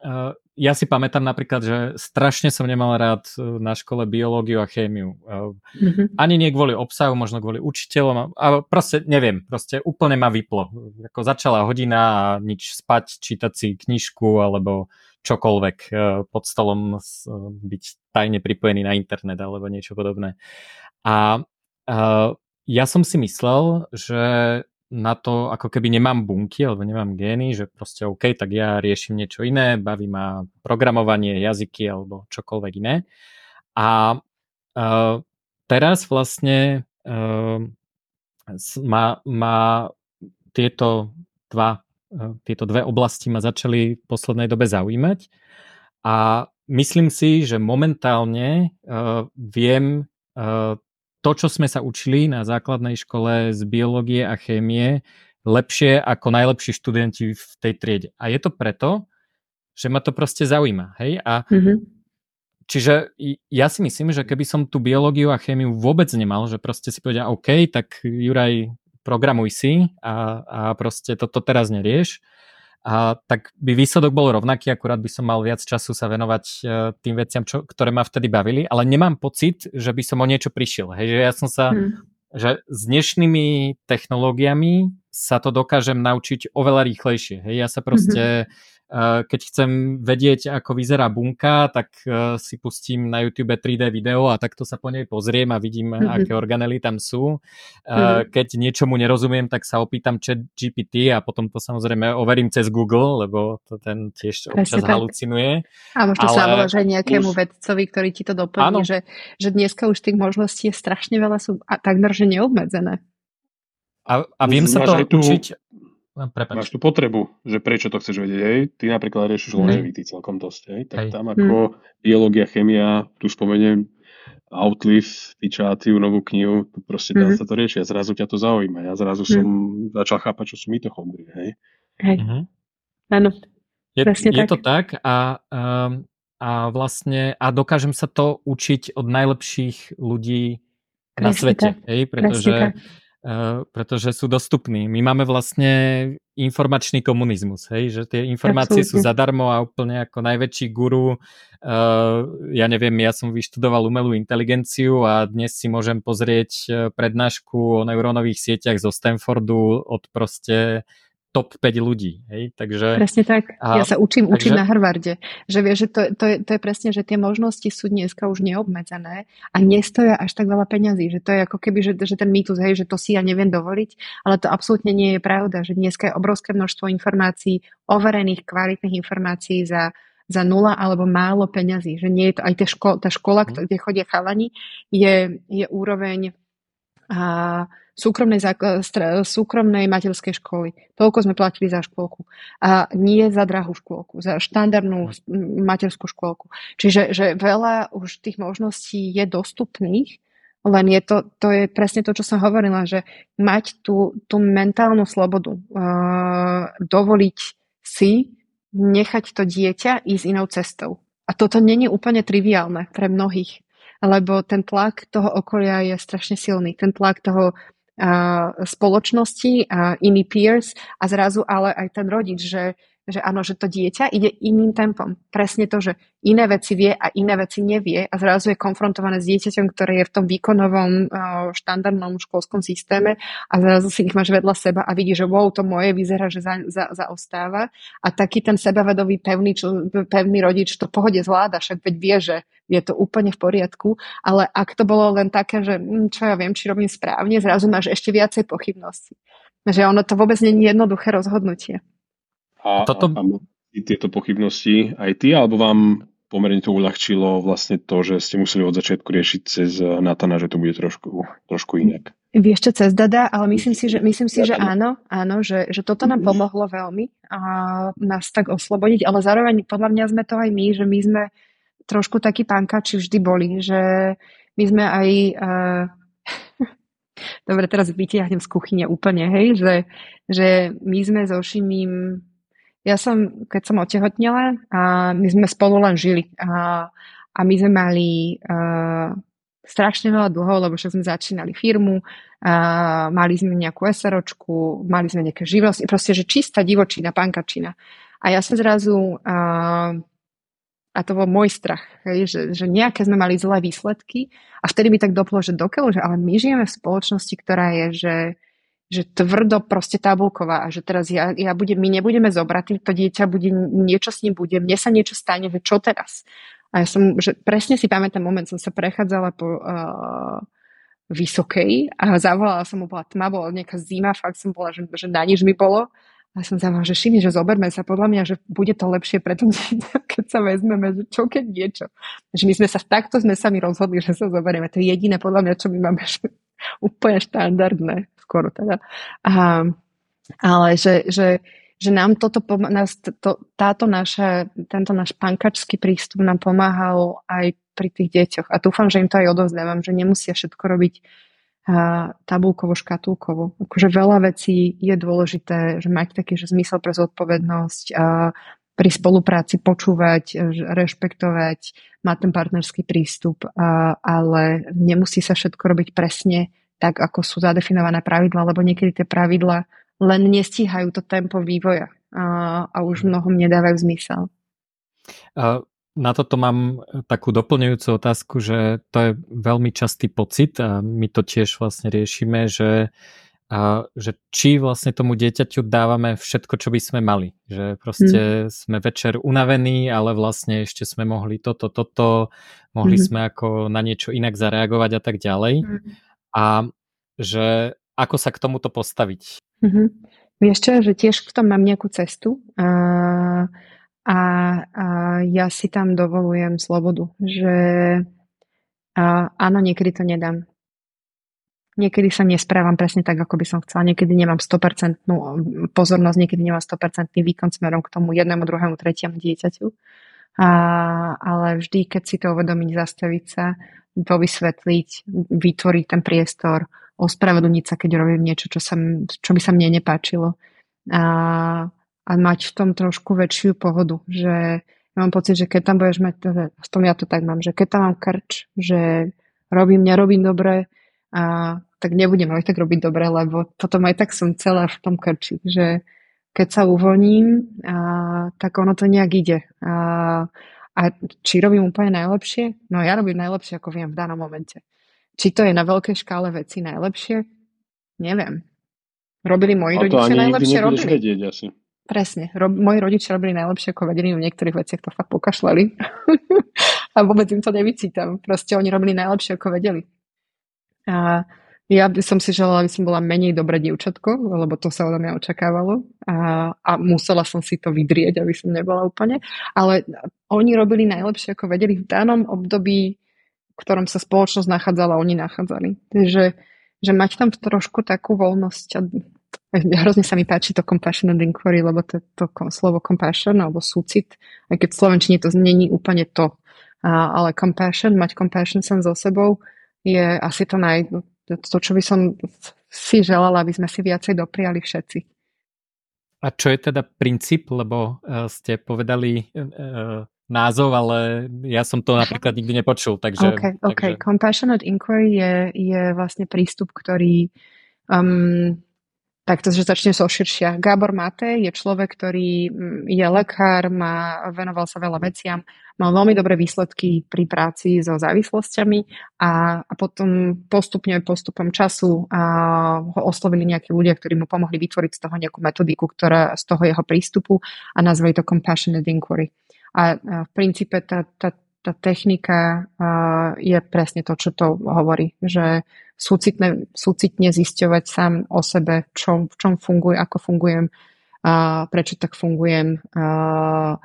uh, ja si pamätám napríklad, že strašne som nemal rád e, na škole biológiu a chémiu. Mm-hmm. Ani nie kvôli obsahu, možno kvôli učiteľom, ale proste neviem, proste úplne ma vyplo. Ako začala hodina a nič spať, čítať si knižku alebo čokoľvek e, pod stolom byť tajne pripojený na internet alebo niečo podobné. A ja som si myslel, že na to ako keby nemám bunky alebo nemám gény, že proste OK, tak ja riešim niečo iné, baví ma programovanie, jazyky alebo čokoľvek iné. A uh, teraz vlastne uh, ma, ma tieto dva uh, tieto dve oblasti ma začali v poslednej dobe zaujímať a myslím si, že momentálne uh, viem uh, to, čo sme sa učili na základnej škole z biológie a chémie, lepšie ako najlepší študenti v tej triede. A je to preto, že ma to proste zaujíma. Hej? A mm-hmm. Čiže ja si myslím, že keby som tú biológiu a chémiu vôbec nemal, že proste si povedia, OK, tak Juraj, programuj si a, a proste toto teraz nerieš. A tak by výsledok bol rovnaký, akurát by som mal viac času sa venovať uh, tým veciam, čo, ktoré ma vtedy bavili, ale nemám pocit, že by som o niečo prišiel. Hej, že ja som sa, hmm. že s dnešnými technológiami sa to dokážem naučiť oveľa rýchlejšie. Hej, ja sa proste mm-hmm Eh, keď chcem vedieť, ako vyzerá bunka, tak eh, si pustím na YouTube 3D video a takto sa po nej pozriem a vidím, mm-hmm. aké organely tam sú. Mm-hmm. Keď niečomu nerozumiem, tak sa opýtam chat GPT a potom to samozrejme overím cez Google, lebo to ten tiež občas Presne halucinuje. A možno Ale... sa aj nejakému už... vedcovi, ktorý ti to doplní, že, že dneska už tých možností je strašne veľa, sú a takmer, že neobmedzené. A, a viem sa to učiť Prepač. Máš tú potrebu, že prečo to chceš vedieť, hej? Ty napríklad riešiš longevity celkom dosť, hej? Tak hej. tam hm. ako hmm. biológia, chemia, tu spomeniem Outlive, vyčátiu novú knihu, proste dá hmm. sa to riešiť a zrazu ťa to zaujíma. Ja zrazu hmm. som začal chápať, čo sú mitochondrie, hej? Hej. Mm-hmm. Áno. Je, je tak. to tak a, um, a vlastne a dokážem sa to učiť od najlepších ľudí Presne na svete, tak. hej? Pretože Uh, pretože sú dostupní. My máme vlastne informačný komunizmus, hej, že tie informácie Absolutne. sú zadarmo a úplne ako najväčší guru. Uh, ja neviem, ja som vyštudoval umelú inteligenciu a dnes si môžem pozrieť e, prednášku o neurónových sieťach zo Stanfordu od proste top 5 ľudí. Hej? Takže, presne tak. A, ja sa učím takže... učiť na Harvarde. Že vieš, že to, to, je, to je presne, že tie možnosti sú dneska už neobmedzené a nestoja až tak veľa peňazí. Že to je ako keby, že, že ten mýtus, hej, že to si ja neviem dovoliť, ale to absolútne nie je pravda, že dneska je obrovské množstvo informácií, overených, kvalitných informácií za za nula alebo málo peňazí. Že nie je to aj tá škola, tá škola mm. kde chodia chalani, je, je úroveň a, súkromnej, súkromnej materskej školy. Toľko sme platili za škôlku. A nie za drahú škôlku, za štandardnú materskú škôlku. Čiže že veľa už tých možností je dostupných, len je to, to je presne to, čo som hovorila, že mať tú, tú mentálnu slobodu, uh, dovoliť si nechať to dieťa ísť inou cestou. A toto není úplne triviálne pre mnohých, lebo ten tlak toho okolia je strašne silný. Ten tlak toho spoločnosti, iní peers a zrazu ale aj ten rodič, že že áno, že to dieťa ide iným tempom. Presne to, že iné veci vie a iné veci nevie a zrazu je konfrontované s dieťaťom, ktoré je v tom výkonovom štandardnom školskom systéme a zrazu si ich máš vedľa seba a vidí, že wow, to moje vyzerá, že za, za, zaostáva a taký ten sebavedový pevný, čo, pevný rodič to pohode zvláda, však veď vie, že je to úplne v poriadku, ale ak to bolo len také, že hm, čo ja viem, či robím správne, zrazu máš ešte viacej pochybností. Že ono to vôbec nie je jednoduché rozhodnutie. A, Toto... a, a tieto pochybnosti aj ty, alebo vám pomerne to uľahčilo vlastne to, že ste museli od začiatku riešiť cez Natana, že to bude trošku, trošku inak? Vieš čo, cez Dada, ale myslím si, že, myslím si, že áno, áno, že, že toto nám pomohlo veľmi a nás tak oslobodiť, ale zároveň podľa mňa sme to aj my, že my sme trošku takí pankači vždy boli, že my sme aj... Uh, Dobre, teraz vytiahnem z kuchyne úplne, hej, že, že my sme so Šimím ja som, keď som otehotnela, a my sme spolu len žili. A, a my sme mali uh, strašne veľa dlhov, lebo však sme začínali firmu, uh, mali sme nejakú SROčku, mali sme nejaké živnosti, proste, že čistá divočina, pankačina. A ja som zrazu, uh, a to bol môj strach, hej, že, že nejaké sme mali zlé výsledky a vtedy mi tak doplo, že dokeľu, že ale my žijeme v spoločnosti, ktorá je, že že tvrdo proste tabulková a že teraz ja, ja budem, my nebudeme zobratí, to dieťa bude, niečo s ním bude, mne sa niečo stane, že čo teraz? A ja som, že presne si pamätám moment, som sa prechádzala po uh, Vysokej a zavolala som mu, bola tma, bola nejaká zima, fakt som bola, že, že na nič mi bolo. A som zavolala, že šimi, že zoberme sa, podľa mňa, že bude to lepšie pre to keď sa vezmeme, že čo keď niečo. Že my sme sa takto sme sa mi rozhodli, že sa zoberieme. To je jediné podľa mňa, čo my máme že úplne štandardné skoro teda. A, ale že, že, že nám toto, nás, to, táto naša, tento náš pankačský prístup nám pomáhal aj pri tých deťoch. A dúfam, že im to aj odovzdávam, že nemusia všetko robiť a, tabulkovo, škatulkovo. Akože veľa vecí je dôležité, že mať taký že zmysel pre zodpovednosť a pri spolupráci počúvať, rešpektovať, mať ten partnerský prístup, a, ale nemusí sa všetko robiť presne tak, ako sú zadefinované pravidla, lebo niekedy tie pravidla len nestíhajú to tempo vývoja a, a už mnohom nedávajú zmysel. Na toto mám takú doplňujúcu otázku, že to je veľmi častý pocit a my to tiež vlastne riešime, že a že či vlastne tomu dieťaťu dávame všetko, čo by sme mali. Že proste mm. sme večer unavení, ale vlastne ešte sme mohli toto, toto, mohli mm. sme ako na niečo inak zareagovať a tak ďalej. Mm. A že ako sa k tomuto postaviť. Mm-hmm. Vieš čo, že tiež v tom mám nejakú cestu a, a, a ja si tam dovolujem slobodu, že a, áno, niekedy to nedám Niekedy sa nesprávam presne tak, ako by som chcela. Niekedy nemám 100% pozornosť, niekedy nemám 100% výkon smerom k tomu jednému, druhému, tretiemu dieťaťu. A, ale vždy, keď si to uvedomiť, zastaviť sa, to vytvoriť ten priestor, ospravedlniť sa, keď robím niečo, čo, sa, čo by sa mne nepáčilo. A, a mať v tom trošku väčšiu pohodu, že ja mám pocit, že keď tam budeš mať, v tom ja to tak mám, že keď tam mám krč, že robím, nerobím dobre, a tak nebudem aj tak robiť dobre, lebo potom aj tak som celá v tom krči, že keď sa uvoľním, a, tak ono to nejak ide. A, a či robím úplne najlepšie? No ja robím najlepšie, ako viem v danom momente. Či to je na veľkej škále veci najlepšie? Neviem. Robili moji a rodičia najlepšie? Robili. vedieť asi. Presne. Rob, moji rodičia robili najlepšie, ako vedeli, v niektorých veciach to fakt pokašľali. a vôbec im to nevycítam. Proste oni robili najlepšie, ako vedeli. A ja by som si želala, aby som bola menej dobré dievčatko, lebo to sa odo mňa očakávalo a, a musela som si to vydrieť, aby som nebola úplne. Ale oni robili najlepšie, ako vedeli v danom období, v ktorom sa spoločnosť nachádzala, oni nachádzali. Takže že mať tam trošku takú voľnosť a hrozne sa mi páči to compassionate inquiry, lebo to, to slovo compassion alebo súcit, aj keď v Slovenčine to není úplne to, a, ale compassion, mať compassion sem so sebou, je asi to, naj, to, čo by som si želala, aby sme si viacej dopriali všetci. A čo je teda princíp, lebo uh, ste povedali uh, názov, ale ja som to napríklad nikdy nepočul. Takže, okay, okay. Takže... Compassionate Inquiry je, je vlastne prístup, ktorý um, Takto, že začne so širšia. Gábor Mate je človek, ktorý mm, je lekár, má, venoval sa veľa veciam, mal veľmi dobré výsledky pri práci so závislosťami a, a potom postupne, postupom času a ho oslovili nejakí ľudia, ktorí mu pomohli vytvoriť z toho nejakú metodiku, ktorá z toho jeho prístupu a nazvali to Compassionate Inquiry. A, a v princípe tá, tá, tá technika je presne to, čo to hovorí, že súcitne, súcitne zisťovať sám o sebe, čo, v čom funguje, ako fungujem, uh, prečo tak fungujem uh,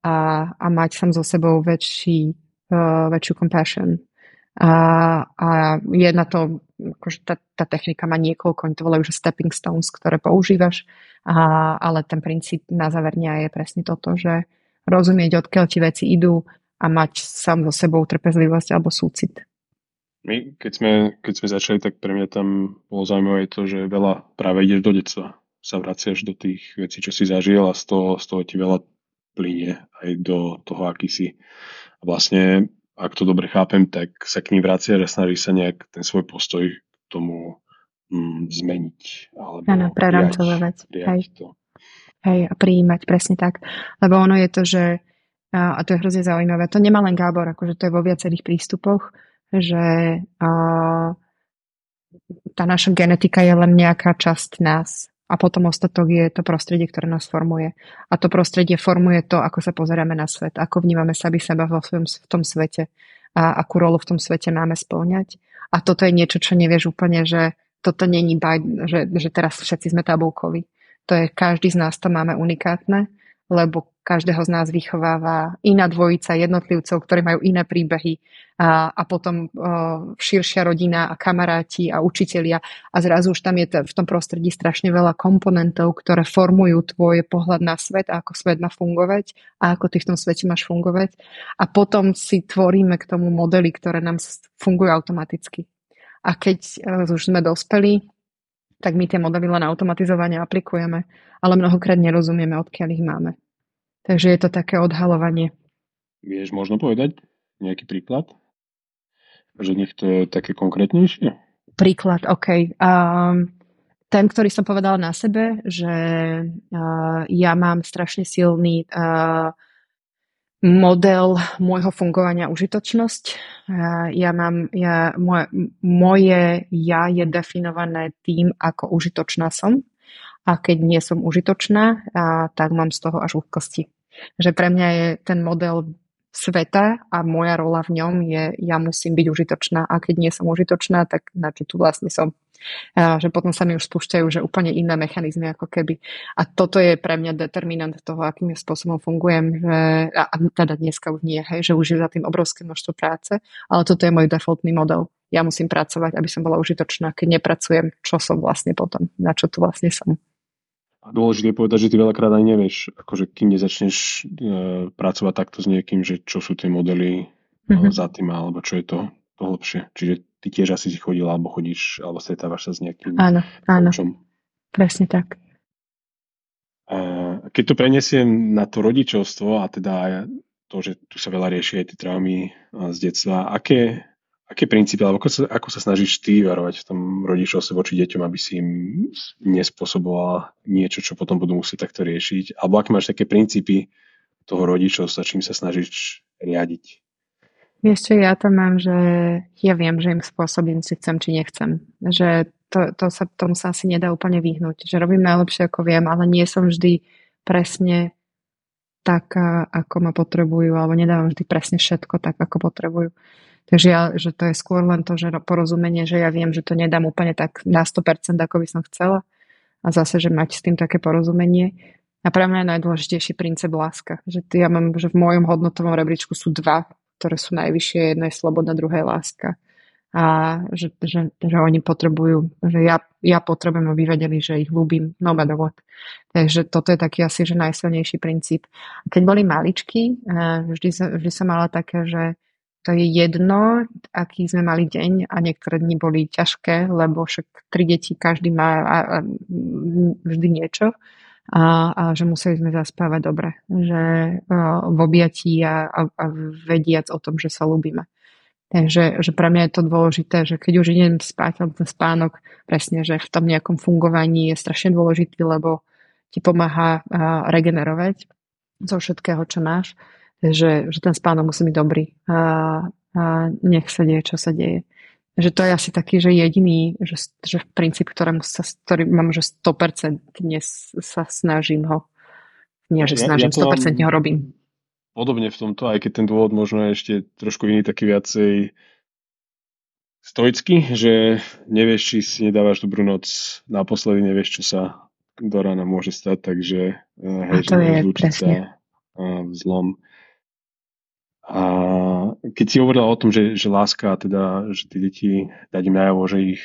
a, a mať sám so sebou väčší, uh, väčšiu compassion. A, a je na to, akože tá, tá technika má niekoľko, oni to volajú, že stepping stones, ktoré používaš, a, ale ten princíp na záver je presne toto, že rozumieť, odkiaľ ti veci idú, a mať sám so sebou trpezlivosť alebo súcit. My, keď sme, keď sme začali, tak pre mňa tam bolo zaujímavé to, že veľa práve ideš do detstva. Sa vraciaš do tých vecí, čo si zažil a z toho, z toho ti veľa plinie aj do toho, aký si. A vlastne, ak to dobre chápem, tak sa k ním vraciaš a snaží sa nejak ten svoj postoj k tomu mm, zmeniť. Áno, prerancovať. Hej. Hej, a prijímať, presne tak. Lebo ono je to, že a, to je hrozne zaujímavé. To nemá len Gábor, akože to je vo viacerých prístupoch, že a, tá naša genetika je len nejaká časť nás a potom ostatok je to prostredie, ktoré nás formuje. A to prostredie formuje to, ako sa pozeráme na svet, ako vnímame sami seba vo svojom, v tom svete a akú rolu v tom svete máme spĺňať. A toto je niečo, čo nevieš úplne, že toto není že, že teraz všetci sme tabulkoví. To je, každý z nás to máme unikátne, lebo každého z nás vychováva iná dvojica jednotlivcov, ktorí majú iné príbehy a, a potom uh, širšia rodina a kamaráti a učitelia a zrazu už tam je v tom prostredí strašne veľa komponentov, ktoré formujú tvoj pohľad na svet a ako svet má fungovať a ako ty v tom svete máš fungovať a potom si tvoríme k tomu modely, ktoré nám fungujú automaticky. A keď uh, už sme dospeli, tak my tie modely len automatizovane aplikujeme, ale mnohokrát nerozumieme, odkiaľ ich máme. Takže je to také odhalovanie. Vieš možno povedať nejaký príklad? Že nech to je také konkrétnejšie? príklad, OK. Um, ten, ktorý som povedala na sebe, že uh, ja mám strašne silný uh, model môjho fungovania užitočnosť. Ja mám, ja, moje, moje ja je definované tým, ako užitočná som. A keď nie som užitočná, uh, tak mám z toho až úzkosti. Že pre mňa je ten model sveta a moja rola v ňom je, ja musím byť užitočná a keď nie som užitočná, tak na čo tu vlastne som. A že potom sa mi už spúšťajú že úplne iné mechanizmy ako keby. A toto je pre mňa determinant toho, akým spôsobom fungujem. Že, a, teda dneska už nie, hej, že už je za tým obrovské množstvo práce, ale toto je môj defaultný model. Ja musím pracovať, aby som bola užitočná. Keď nepracujem, čo som vlastne potom, na čo tu vlastne som. A dôležité je povedať, že ty veľakrát aj nevieš, akože kým nezačneš e, pracovať takto s niekým, že čo sú tie modely mm-hmm. za tým, alebo čo je to, to lepšie. Čiže ty tiež asi si chodila, alebo chodíš, alebo stretávaš sa s nejakým Áno, áno. Kočom. Presne tak. A keď to prenesiem na to rodičovstvo a teda to, že tu sa veľa rieši aj tie traumy z detstva, aké, aké princípy, alebo ako sa, ako sa snažíš ty varovať v tom rodičovstve voči deťom, aby si im nespôsobovala niečo, čo potom budú musieť takto riešiť? Alebo aké máš také princípy toho rodičovstva, čím sa snažíš riadiť? Vieš čo, ja tam mám, že ja viem, že im spôsobím, si chcem, či nechcem. Že to, to sa, tomu sa asi nedá úplne vyhnúť. Že robím najlepšie, ako viem, ale nie som vždy presne taká, ako ma potrebujú, alebo nedávam vždy presne všetko tak, ako potrebujú. Takže ja, že to je skôr len to, že porozumenie, že ja viem, že to nedám úplne tak na 100%, ako by som chcela. A zase, že mať s tým také porozumenie. A pre mňa je najdôležitejší princíp láska. Že ja mám, že v mojom hodnotovom rebríčku sú dva ktoré sú najvyššie. Jedna je sloboda, druhá je láska. A že, že, že oni potrebujú, že ja, ja potrebujem, aby vedeli, že ich ľúbim, no matter. Takže toto je taký asi, že najsilnejší princíp. Keď boli maličky, eh, vždy, vždy som mala také, že to je jedno, aký sme mali deň a niektoré dni boli ťažké, lebo však tri deti, každý má vždy niečo a, a že museli sme zaspávať dobre, že v objatí a, a, a vediac o tom, že sa ľúbime. Takže že pre mňa je to dôležité, že keď už idem spať, alebo ten spánok, presne, že v tom nejakom fungovaní je strašne dôležitý, lebo ti pomáha regenerovať zo všetkého, čo máš. Že, že ten spánok musí byť dobrý a, a nech sa deje, čo sa deje že to je asi taký, že jediný, že, že princíp, ktorému sa, ktorý mám, že 100% dnes sa snažím ho, nie, že snažím, ja, ja 100% ho robím. Podobne v tomto, aj keď ten dôvod možno je ešte trošku iný, taký viacej stoicky, že nevieš, či si nedávaš dobrú noc naposledy, nevieš, čo sa do rána môže stať, takže eh, hej, to je presne. Sa, v zlom. A keď si hovorila o tom, že, že láska, teda, že tie deti dať im najavo, že ich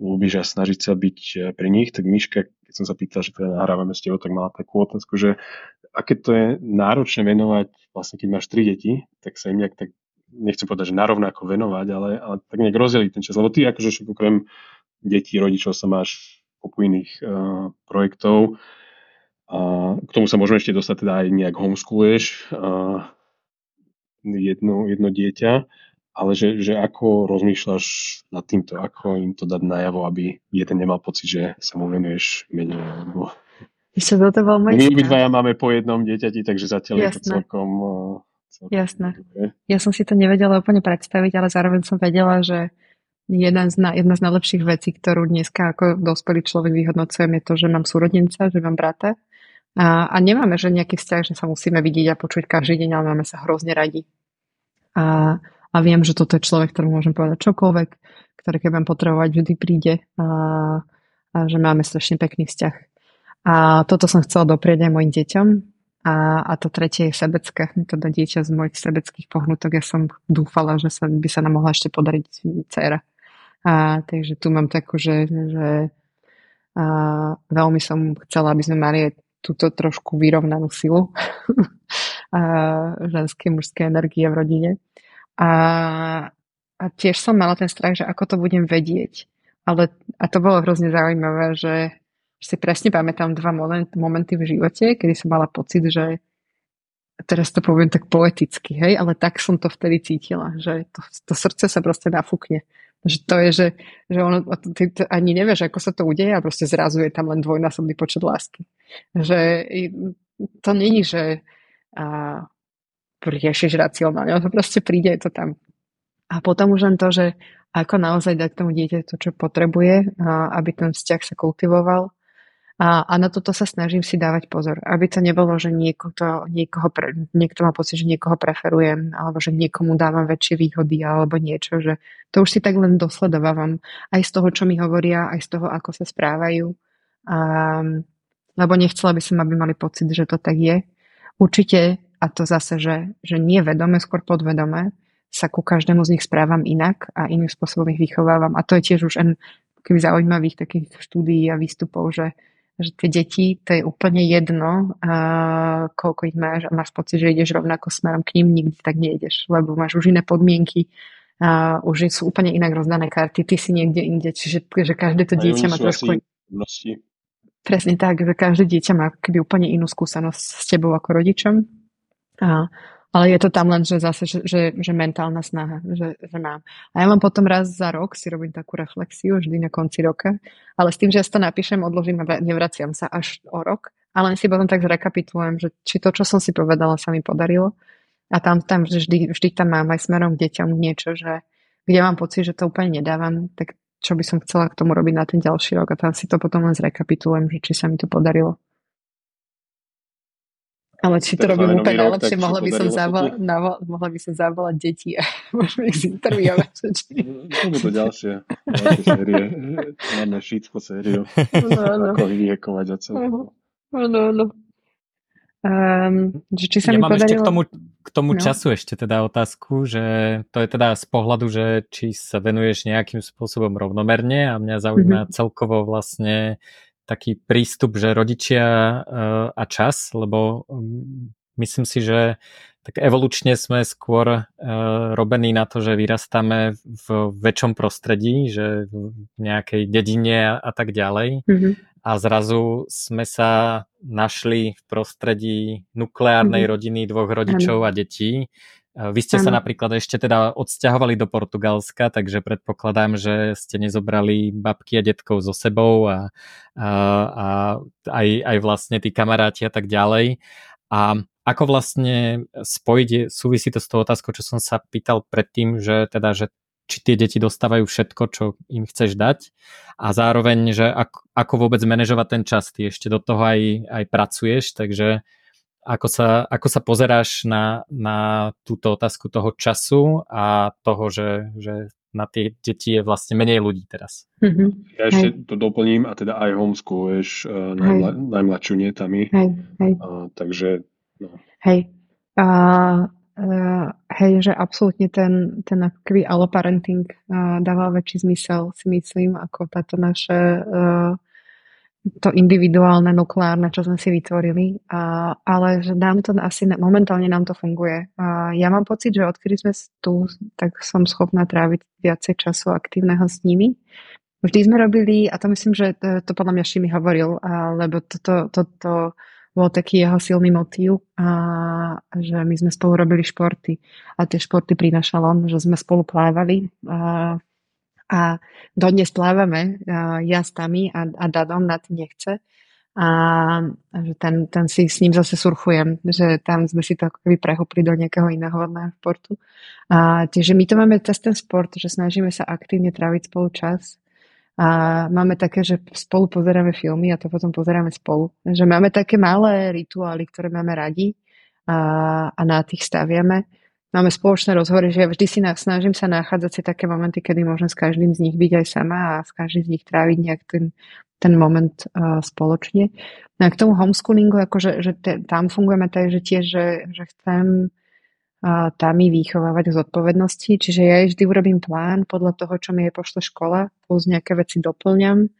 ľúbiš a snažiť sa byť e, pri nich, tak Miška, keď som sa pýtal, že teda nahrávame s tebou, tak mala takú otázku, že aké to je náročné venovať, vlastne keď máš tri deti, tak sa im nejak tak, nechcem povedať, že narovnako venovať, ale, ale tak nejak rozdeliť ten čas. Lebo ty akože okrem detí, rodičov sa máš kopu iných uh, projektov. A k tomu sa môžeme ešte dostať teda aj nejak homeschooluješ. Uh, jedno, jedno dieťa, ale že, že ako rozmýšľaš nad týmto, ako im to dať najavo, aby jeden nemal pocit, že sa mu venuješ menej. Alebo... Ešte toto bol môj My obidvaja máme po jednom dieťati, takže zatiaľ Jasné. je to celkom... celkom Jasné. Okay. Ja som si to nevedela úplne predstaviť, ale zároveň som vedela, že jedna z, na, jedna z najlepších vecí, ktorú dneska ako dospelý človek vyhodnocujem, je to, že mám súrodenca, že mám brata a, a nemáme, že nejaký vzťah, že sa musíme vidieť a počuť každý deň, ale máme sa hrozne radi. A, a viem, že toto je človek, ktorý môžem povedať čokoľvek, ktorý keď budem potrebovať, vždy príde a, a že máme strašne pekný vzťah. A toto som chcela doprieť aj mojim deťom. A, a to tretie je sebecké, teda dieťa z mojich sebeckých pohnutok. Ja som dúfala, že sa, by sa nám mohla ešte podariť dcera. A, takže tu mám takú, že, že a, veľmi som chcela, aby sme mali túto trošku vyrovnanú silu a ženské, mužské energie v rodine. A, a tiež som mala ten strach, že ako to budem vedieť. Ale, a to bolo hrozne zaujímavé, že, si presne pamätám dva moment, momenty v živote, kedy som mala pocit, že teraz to poviem tak poeticky, hej, ale tak som to vtedy cítila, že to, to srdce sa proste nafúkne. Že to je, že, že ono, ty ani nevieš, ako sa to udeje a proste zrazu je tam len dvojnásobný počet lásky. Že to není, že a, riešiš racionálne, to proste príde, je to tam. A potom už len to, že ako naozaj dať tomu dieťa to, čo potrebuje, a aby ten vzťah sa kultivoval a, a na toto sa snažím si dávať pozor, aby to nebolo, že niekoho, niekoho pre, niekto má pocit, že niekoho preferujem, alebo že niekomu dávam väčšie výhody, alebo niečo, že to už si tak len dosledovávam aj z toho, čo mi hovoria, aj z toho, ako sa správajú. A, lebo nechcela by som, aby mali pocit, že to tak je. Určite, a to zase, že, že nie vedome, skôr podvedome, sa ku každému z nich správam inak a iným spôsobom ich vychovávam. A to je tiež už en, keby zaujímavých takých štúdií a výstupov, že že tie deti, to je úplne jedno, a koľko ich máš a máš pocit, že ideš rovnako smerom k ním, nikdy tak nejdeš, lebo máš už iné podmienky, a už sú úplne inak rozdané karty, ty si niekde inde, čiže že každé to dieťa má trošku... Presne tak, že každé dieťa má keby úplne inú skúsenosť s tebou ako rodičom. A ale je to tam len, že zase, že, že, že mentálna snaha, že, že mám. A ja mám potom raz za rok, si robím takú reflexiu, vždy na konci roka, ale s tým, že ja to napíšem, odložím a nevraciam sa až o rok, ale len si potom tak zrekapitulujem, že či to, čo som si povedala, sa mi podarilo. A tam, tam vždy, vždy tam mám aj smerom k deťom niečo, že kde mám pocit, že to úplne nedávam, tak čo by som chcela k tomu robiť na ten ďalší rok a tam si to potom len zrekapitulujem, že či sa mi to podarilo. Ale či to robím úplne najlepšie, mohla by, som zavolať, navo, mohla by som zavolať deti a môžeme ich zinterviovať. To budú ďalšie, ďalšie série. Máme šítko sériu. No, no. Ako vyhekovať a celé. Áno, áno. Um, že či sa ja mi mám podarilo... ešte k tomu, k tomu no. času ešte teda otázku, že to je teda z pohľadu, že či sa venuješ nejakým spôsobom rovnomerne a mňa zaujíma mm-hmm. celkovo vlastne taký prístup, že rodičia uh, a čas, lebo um, myslím si, že tak evolučne sme skôr uh, robení na to, že vyrastáme v väčšom prostredí, že v nejakej dedine a, tak ďalej. Mm-hmm. A zrazu sme sa našli v prostredí nukleárnej mm-hmm. rodiny dvoch rodičov ano. a detí, vy ste ano. sa napríklad ešte teda odsťahovali do Portugalska, takže predpokladám, že ste nezobrali babky a detkov so sebou a, a, a aj, aj vlastne tí kamaráti a tak ďalej. A ako vlastne spojiť, súvisí to s tou otázkou, čo som sa pýtal predtým, že teda, že či tie deti dostávajú všetko, čo im chceš dať a zároveň, že ako, ako vôbec manažovať ten čas. Ty ešte do toho aj, aj pracuješ, takže ako sa, ako sa pozeráš na, na túto otázku toho času a toho, že, že na tie deti je vlastne menej ľudí teraz. Mm-hmm. Ja ešte hej. to doplním a teda aj homeschooluješ uh, najmla, najmladšiu nie Tami. Hej, hej. Uh, takže no. Hej. Uh, uh, hej, že absolútne ten, ten akvý alloparenting uh, dáva väčší zmysel, si myslím, ako táto naše uh, to individuálne, nukleárne, čo sme si vytvorili, a, ale že nám to asi, momentálne nám to funguje. A ja mám pocit, že odkedy sme tu, tak som schopná tráviť viacej času aktívneho s nimi. Vždy sme robili, a to myslím, že to, to podľa mňa Šimi hovoril, a, lebo toto to, to, to bol taký jeho silný motív, a, že my sme spolu robili športy a tie športy prinašal on, že sme spolu plávali a, a dodnes plávame ja s Tami a, a Dadom na tým nechce. A, že ten, ten si s ním zase surfujem, že tam sme si to ako prehopli do nejakého iného vodného športu. A tieže my to máme cez ten sport, že snažíme sa aktívne tráviť spolu čas. A máme také, že spolu pozeráme filmy a to potom pozeráme spolu. Že máme také malé rituály, ktoré máme radi a, a na tých staviame máme spoločné rozhovory, že ja vždy si na, snažím sa nachádzať si také momenty, kedy môžem s každým z nich byť aj sama a s každým z nich tráviť nejak ten, ten moment uh, spoločne. No a k tomu homeschoolingu, akože, že te, tam fungujeme tak, že tiež, že, že chcem uh, tam i vychovávať zodpovednosti, čiže ja vždy urobím plán podľa toho, čo mi je pošle škola, plus nejaké veci doplňam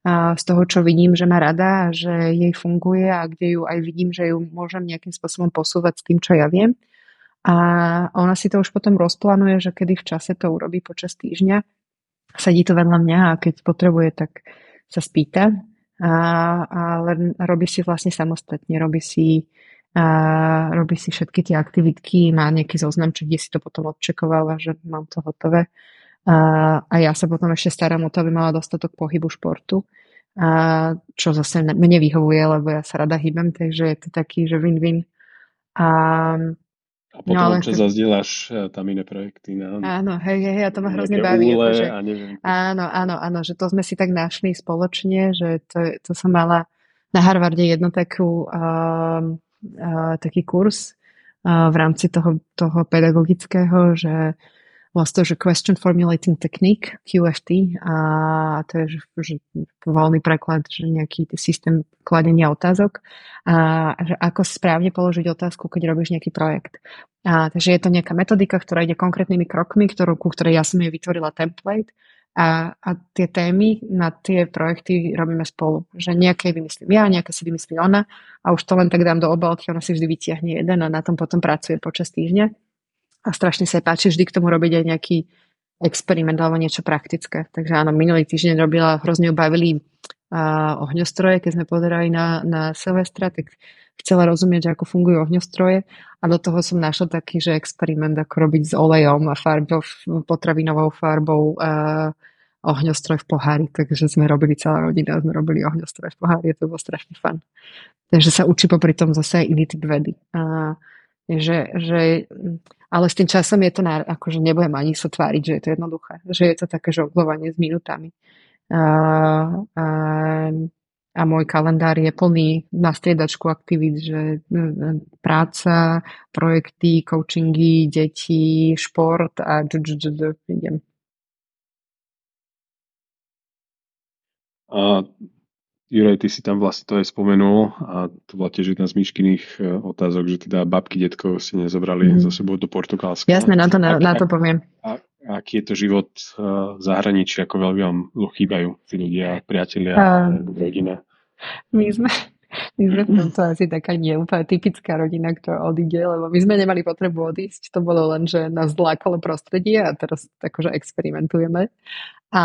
a z toho, čo vidím, že má rada a že jej funguje a kde ju aj vidím, že ju môžem nejakým spôsobom posúvať s tým, čo ja viem. A ona si to už potom rozplánuje, že kedy v čase to urobí počas týždňa. Sedí to vedľa mňa a keď potrebuje, tak sa spýta. A, a len robí si vlastne samostatne, robí si, a robí si všetky tie aktivitky, má nejaký zoznam, kde si to potom odčekováva, že mám to hotové. A, a ja sa potom ešte starám o to, aby mala dostatok pohybu športu. A čo zase mne vyhovuje, lebo ja sa rada hýbem, takže je to taký, že win-win. A, a potom no, ale... čo zazdieľaš e, tam iné projekty. No. Áno, hej, hej, ja to ma hrozne baví. Úle, že, a neviem. Áno, áno, áno, že to sme si tak našli spoločne, že to, to som mala na Harvarde jednu takú, uh, uh, taký kurz uh, v rámci toho, toho pedagogického, že vlastne že Question Formulating Technique, QFT, a to je že voľný preklad, že nejaký systém kladenia otázok, a že ako správne položiť otázku, keď robíš nejaký projekt. A, takže je to nejaká metodika, ktorá ide konkrétnymi krokmi, ktorú, ku ktorej ja som jej vytvorila template a, a tie témy na tie projekty robíme spolu. Že nejaké vymyslím ja, nejaké si vymyslí ona a už to len tak dám do obalky, ona si vždy vytiahne jeden a na tom potom pracuje počas týždňa. A strašne sa páči vždy k tomu robiť aj nejaký experiment alebo niečo praktické. Takže áno, minulý týždeň robila, hrozne ju bavili uh, ohňostroje, keď sme pozerali na, na Silvestra, tak chcela rozumieť, ako fungujú ohňostroje a do toho som našla taký, že experiment, ako robiť s olejom a farbou, potravinovou farbou uh, ohňostroj v pohári, takže sme robili celá rodina, sme robili ohňostroj v pohári, to bolo strašne fun. Takže sa učí popri tom zase aj iný typ vedy. Uh, že, že, ale s tým časom je to, na, akože nebudem ani sa tváriť, že je to jednoduché, že je to také žonglovanie s minutami. Uh, uh, a môj kalendár je plný na striedačku aktivít, že práca, projekty, coachingy, deti, šport a idem. A Juraj, ty si tam vlastne to aj spomenul a to bola tiež jedna z Myškyných e, otázok, že teda babky, detkov si nezobrali mm. so sebou do Portugalska. Jasne, na to, na, na to poviem. A, a aký je to život uh, v zahraničí, ako veľmi vám chýbajú tí ľudia, priatelia, uh, rodina? My sme, my sme v tomto asi taká neúplne typická rodina, ktorá odíde, lebo my sme nemali potrebu odísť, to bolo len, že nás zlákalo prostredie a teraz akože experimentujeme. A,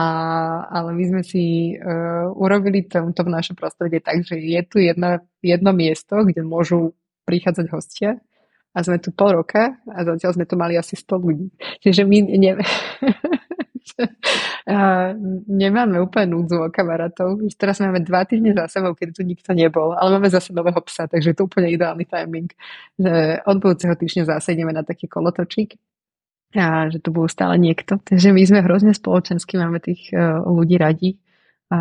ale my sme si uh, urobili to, v naše prostredie tak, že je tu jedna, jedno miesto, kde môžu prichádzať hostia a sme tu pol roka a zatiaľ sme tu mali asi 100 ľudí. Čiže my ne, nemáme úplne núdzu o kamarátov. Teraz máme dva týždne za sebou, keď tu nikto nebol, ale máme zase nového psa, takže je to úplne ideálny timing. Od budúceho týždňa zase ideme na taký kolotočík a že tu budú stále niekto. Takže my sme hrozne spoločensky, máme tých uh, ľudí radi a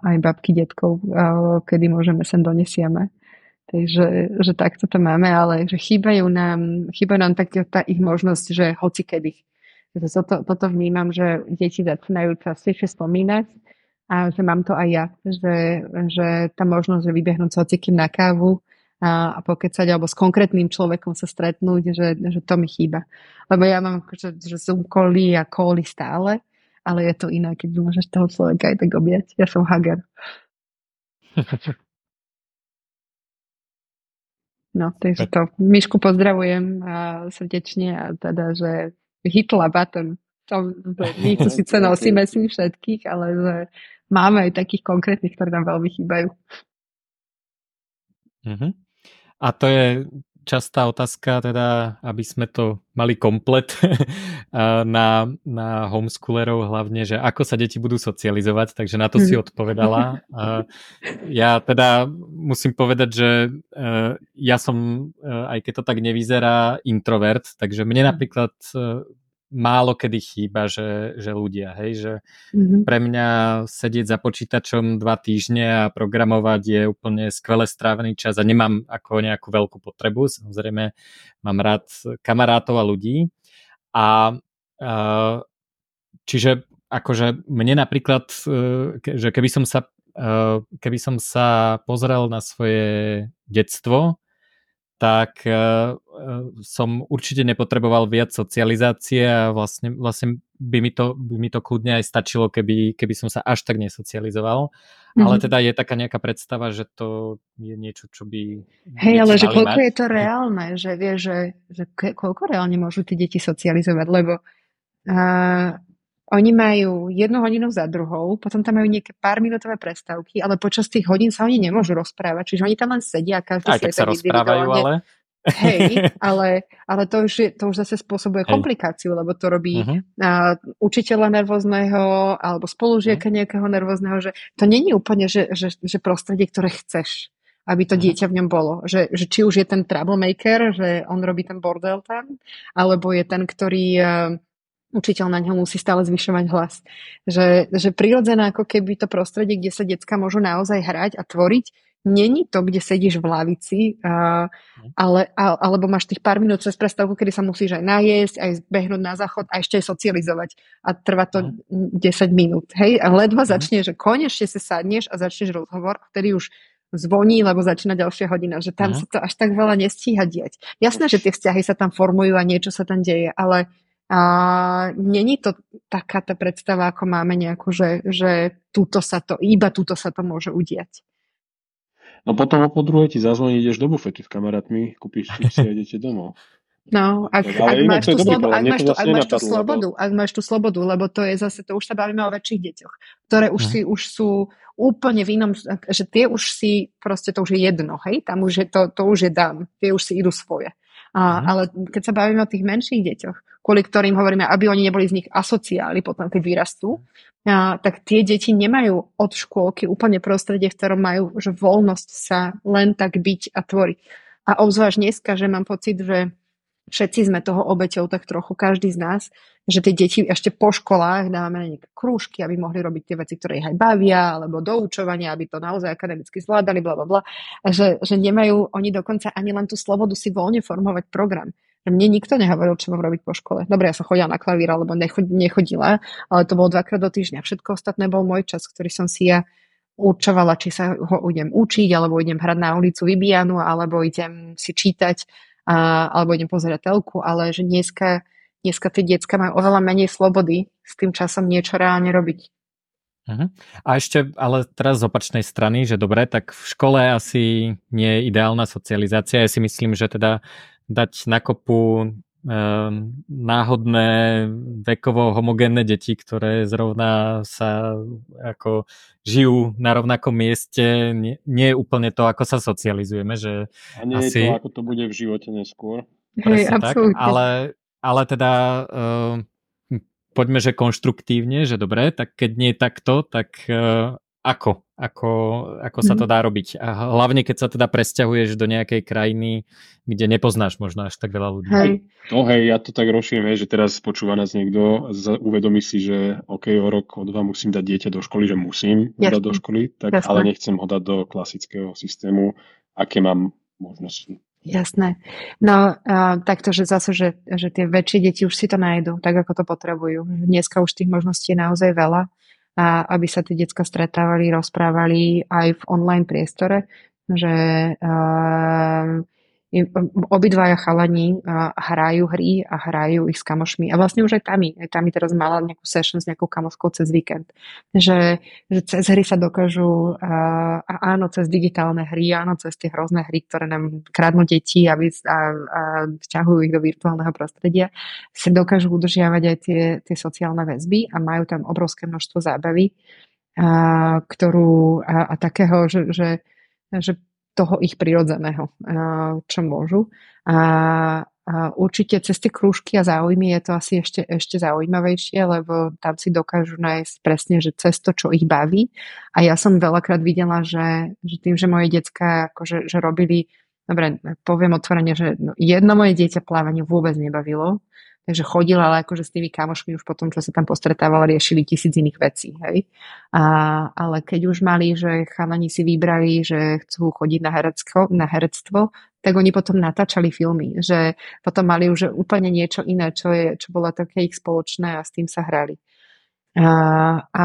aj babky, detkov, uh, kedy môžeme sem donesieme. Takže že takto to máme, ale že chýbajú nám, chýbajú nám tak tá ich možnosť, že hoci kedy. Toto, toto vnímam, že deti začínajú častejšie spomínať a že mám to aj ja, že, že tá možnosť, že vybehnúť sa hocikým na kávu, a, a pokecať alebo s konkrétnym človekom sa stretnúť, že, že to mi chýba. Lebo ja mám akože, že Zoom cally a cally stále, ale je to iné, keď môžeš toho človeka aj tak objať. Ja som hager. No, takže to. Myšku pozdravujem a srdečne a teda, že hitla button. To, my to síce nosíme si všetkých, ale že máme aj takých konkrétnych, ktoré nám veľmi chýbajú. Mm-hmm. A to je častá otázka, teda, aby sme to mali komplet na, na homeschoolerov hlavne, že ako sa deti budú socializovať, takže na to si mhm. odpovedala. Ja teda musím povedať, že e, ja som, e, aj keď to tak nevyzerá, introvert, takže mne napríklad e, málo kedy chýba, že, že ľudia, hej, že mm-hmm. pre mňa sedieť za počítačom dva týždne a programovať je úplne skvele strávený čas a nemám ako nejakú veľkú potrebu, samozrejme mám rád kamarátov a ľudí a čiže akože mne napríklad, e, že keby som sa e, keby som sa pozrel na svoje detstvo, tak uh, som určite nepotreboval viac socializácie a vlastne, vlastne by, mi to, by mi to kľudne aj stačilo, keby, keby som sa až tak nesocializoval. Mm-hmm. Ale teda je taká nejaká predstava, že to je niečo, čo by... Hej, ale že koľko mať. je to reálne, že vie, že, že koľko reálne môžu tie deti socializovať, lebo uh, oni majú jednu hodinu za druhou, potom tam majú nejaké pár minútové prestávky, ale počas tých hodín sa oni nemôžu rozprávať, čiže oni tam len sedia a každý Aj tak sa rozprávajú, ale... Hej, ale, ale to, už je, to už zase spôsobuje Hej. komplikáciu, lebo to robí uh-huh. uh, učiteľa nervózneho alebo spolužiaka uh-huh. nejakého nervózneho, že to není úplne, že, že, že prostredie, ktoré chceš aby to mhm. dieťa v ňom bolo. Že, že či už je ten troublemaker, že on robí ten bordel tam, alebo je ten, ktorý učiteľ na ňo musí stále zvyšovať hlas. Že, že prirodzené ako keby to prostredie, kde sa decka môžu naozaj hrať a tvoriť, není to, kde sedíš v lavici, uh, ale, a, alebo máš tých pár minút cez prestávku, kedy sa musíš aj najesť, aj behnúť na záchod a ešte aj socializovať. A trvá to mm. 10 minút. Hej? A ledva mm. začne, že konečne sa sadneš a začneš rozhovor, vtedy už zvoní, lebo začína ďalšia hodina, že tam uh-huh. sa to až tak veľa nestíha diať. Jasné, že tie vzťahy sa tam formujú a niečo sa tam deje, ale a není to taká tá predstava, ako máme nejakú, že, že túto sa to, iba túto sa to môže udiať. No potom po druhé ti zazvoní, ideš do bufetu s kamarátmi, kúpiš si a idete domov. No, ak, ak, máš, tú slobodu, ak, máš, tú, ak máš tú slobodu, ak máš tú slobodu, lebo to je zase, to už sa bavíme o väčších deťoch, ktoré už, hm. si, už sú úplne v inom, že tie už si, proste to už je jedno, hej, tam už je, to, to už je dám, tie už si idú svoje. A, uh-huh. Ale keď sa bavíme o tých menších deťoch, kvôli ktorým hovoríme, aby oni neboli z nich asociáli potom, keď vyrastú, a, tak tie deti nemajú od škôlky úplne prostredie, v ktorom majú že voľnosť sa len tak byť a tvoriť. A obzvlášť dneska, že mám pocit, že všetci sme toho obeťou tak trochu, každý z nás, že tie deti ešte po školách dávame na nejaké krúžky, aby mohli robiť tie veci, ktoré ich aj bavia, alebo doučovania, aby to naozaj akademicky zvládali, bla, bla, bla. Že, že nemajú oni dokonca ani len tú slobodu si voľne formovať program. Mne nikto nehovoril, čo mám robiť po škole. Dobre, ja som chodila na klavír, alebo nechodila, ale to bolo dvakrát do týždňa. Všetko ostatné bol môj čas, ktorý som si ja určovala, či sa ho idem učiť, alebo idem hrať na ulicu Vybianu, alebo idem si čítať, a, alebo idem pozerať telku, ale že dneska dneska tie decka majú oveľa menej slobody s tým časom niečo reálne robiť. Uh-huh. A ešte, ale teraz z opačnej strany, že dobre, tak v škole asi nie je ideálna socializácia. Ja si myslím, že teda dať na kopu Ehm, náhodné vekovo homogénne deti, ktoré zrovna sa ako žijú na rovnakom mieste, nie, nie je úplne to, ako sa socializujeme. Že A nie asi... je to, ako to bude v živote neskôr. Hej, tak, ale, ale teda uh, poďme, že konštruktívne, že dobre, tak keď nie je takto, tak uh, ako, ako, ako sa to mhm. dá robiť. A hlavne, keď sa teda presťahuješ do nejakej krajiny, kde nepoznáš možno až tak veľa ľudí. Hej. No hej, ja to tak rozšírim, že teraz počúva nás niekto, uvedomí si, že OK, o rok, o dva musím dať dieťa do školy, že musím ho dať do školy, tak, Jasne. ale nechcem ho dať do klasického systému, aké mám možnosti. Jasné. No, uh, takto, že zase, že, že tie väčšie deti už si to nájdu, tak ako to potrebujú. Dneska už tých možností je naozaj veľa a aby sa tie decka stretávali, rozprávali aj v online priestore, že uh, obidvaja chalani hrajú hry a hrajú ich s kamošmi. A vlastne už aj Tami. Aj Tami teraz mala nejakú session s nejakou kamoškou cez víkend. Že, že cez hry sa dokážu, a áno, cez digitálne hry, áno, cez tie hrozné hry, ktoré nám kradnú deti a, a, a vťahujú ich do virtuálneho prostredia, sa dokážu udržiavať aj tie, tie sociálne väzby a majú tam obrovské množstvo zábavy, a, ktorú a, a takého, že, že, že toho ich prirodzeného, čo môžu. A určite cez tie krúžky a záujmy je to asi ešte, ešte zaujímavejšie, lebo tam si dokážu nájsť presne, že cez to, čo ich baví. A ja som veľakrát videla, že, že tým, že moje decka akože, že robili, dobre, poviem otvorene, že no, jedno moje dieťa plávanie vôbec nebavilo, Takže chodil, ale akože s tými kamošmi už potom, čo sa tam postretával, riešili tisíc iných vecí. Hej? A, ale keď už mali, že chalani si vybrali, že chcú chodiť na herectvo, na herectvo, tak oni potom natáčali filmy, že potom mali už úplne niečo iné, čo, je, čo bolo také ich spoločné a s tým sa hrali. A, a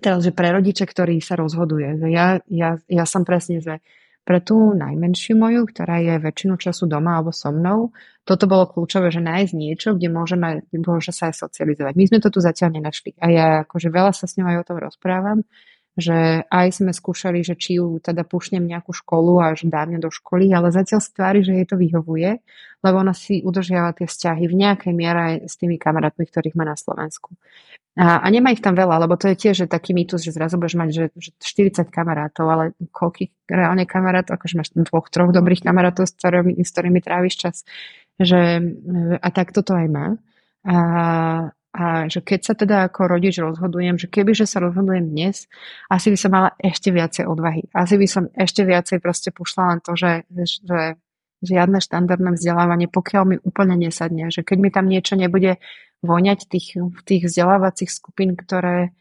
teraz, že pre rodiče, ktorý sa rozhoduje, ja, ja, ja som presne, že pre tú najmenšiu moju, ktorá je väčšinu času doma alebo so mnou, toto bolo kľúčové, že nájsť niečo, kde môžeme, môže sa aj socializovať. My sme to tu zatiaľ nenašli. A ja akože veľa sa s ňou aj o tom rozprávam, že aj sme skúšali, že či ju teda pušnem nejakú školu a že dám do školy, ale zatiaľ stvári, že jej to vyhovuje, lebo ona si udržiava tie vzťahy v nejakej miere aj s tými kamarátmi, ktorých má na Slovensku. A, a nemá ich tam veľa, lebo to je tiež že taký mýtus, že zrazu budeš mať že, že 40 kamarátov, ale koľkých reálne kamarátov, akože máš dvoch, troch dobrých kamarátov, s ktorými, s ktorými tráviš čas. Že, a tak toto aj má. A, a že keď sa teda ako rodič rozhodujem, že keby že sa rozhodujem dnes, asi by som mala ešte viacej odvahy. Asi by som ešte viacej proste pušla len to, že, že žiadne štandardné vzdelávanie, pokiaľ mi úplne nesadne. Že keď mi tam niečo nebude voňať tých, tých vzdelávacích skupín, ktoré,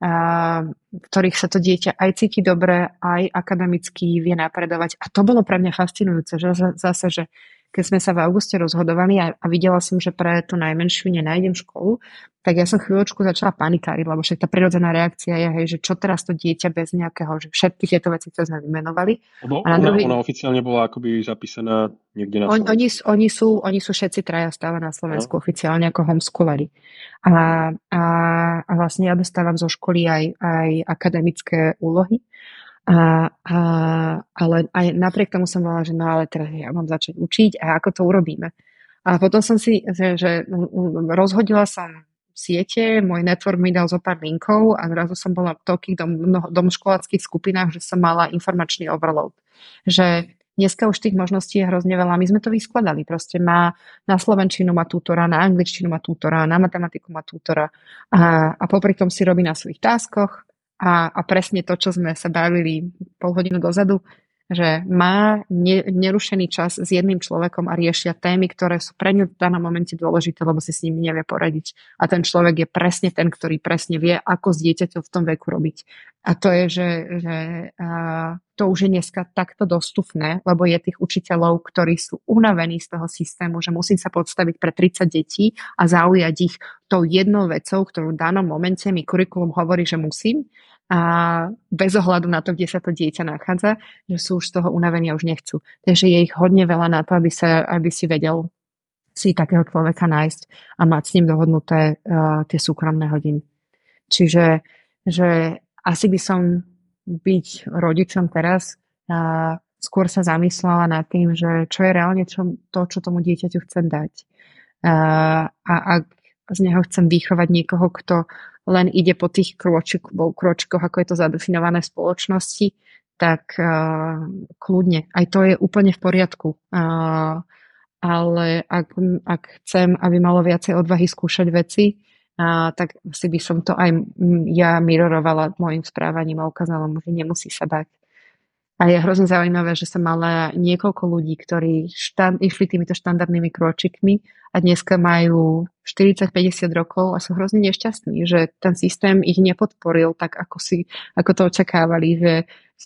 a, v ktorých sa to dieťa aj cíti dobre, aj akademicky vie napredovať. A to bolo pre mňa fascinujúce, že zase, že keď sme sa v auguste rozhodovali a, a videla som, že pre tú najmenšiu nenájdem školu, tak ja som chvíľočku začala panikáriť, lebo však tá prirodzená reakcia je, hej, že čo teraz to dieťa bez nejakého, že všetky tieto veci, ktoré sme vymenovali. Lebo ona, druhý... ona oficiálne bola akoby zapísaná niekde na Slovensku. On, oni, oni, sú, oni sú všetci traja stále na Slovensku no. oficiálne ako homeschooleri. A, a, a vlastne ja dostávam zo školy aj, aj akademické úlohy. A, a, ale aj napriek tomu som bola, že no ale teraz ja mám začať učiť a ako to urobíme. A potom som si, že, že rozhodila som siete, môj network mi dal zo pár linkov a zrazu som bola v toľkých dom, dom školáckých skupinách, že som mala informačný overload. Že dneska už tých možností je hrozne veľa. My sme to vyskladali. Proste má na slovenčinu má tútora, na angličtinu má tútora, na matematiku má tútora a, a popri tom si robí na svojich táskoch a, a presne to, čo sme sa bavili pol hodinu dozadu, že má ne, nerušený čas s jedným človekom a riešia témy, ktoré sú pre ňu v danom momente dôležité, lebo si s nimi nevie poradiť. A ten človek je presne ten, ktorý presne vie, ako s dieťaťom v tom veku robiť. A to je, že, že to už je dneska takto dostupné, lebo je tých učiteľov, ktorí sú unavení z toho systému, že musím sa podstaviť pre 30 detí a zaujať ich tou jednou vecou, ktorú v danom momente mi kurikulum hovorí, že musím a bez ohľadu na to, kde sa to dieťa nachádza, že sú už z toho unavení a už nechcú. Takže je ich hodne veľa na to, aby, sa, aby si vedel si takého človeka nájsť a mať s ním dohodnuté uh, tie súkromné hodiny. Čiže že asi by som byť rodičom teraz uh, skôr sa zamyslela nad tým, že čo je reálne čo, to, čo tomu dieťaťu chcem dať. Uh, a ak z neho chcem vychovať niekoho, kto len ide po tých kročkoch, ako je to zadefinované v spoločnosti, tak uh, kľudne. Aj to je úplne v poriadku. Uh, ale ak, ak chcem, aby malo viacej odvahy skúšať veci, uh, tak si by som to aj ja mirorovala môjim správaním a ukázala mu, že nemusí sa bať. A je hrozne zaujímavé, že som mala niekoľko ľudí, ktorí štand, išli týmito štandardnými kročikmi a dneska majú 40-50 rokov a sú hrozne nešťastní, že ten systém ich nepodporil tak, ako, si, ako to očakávali, že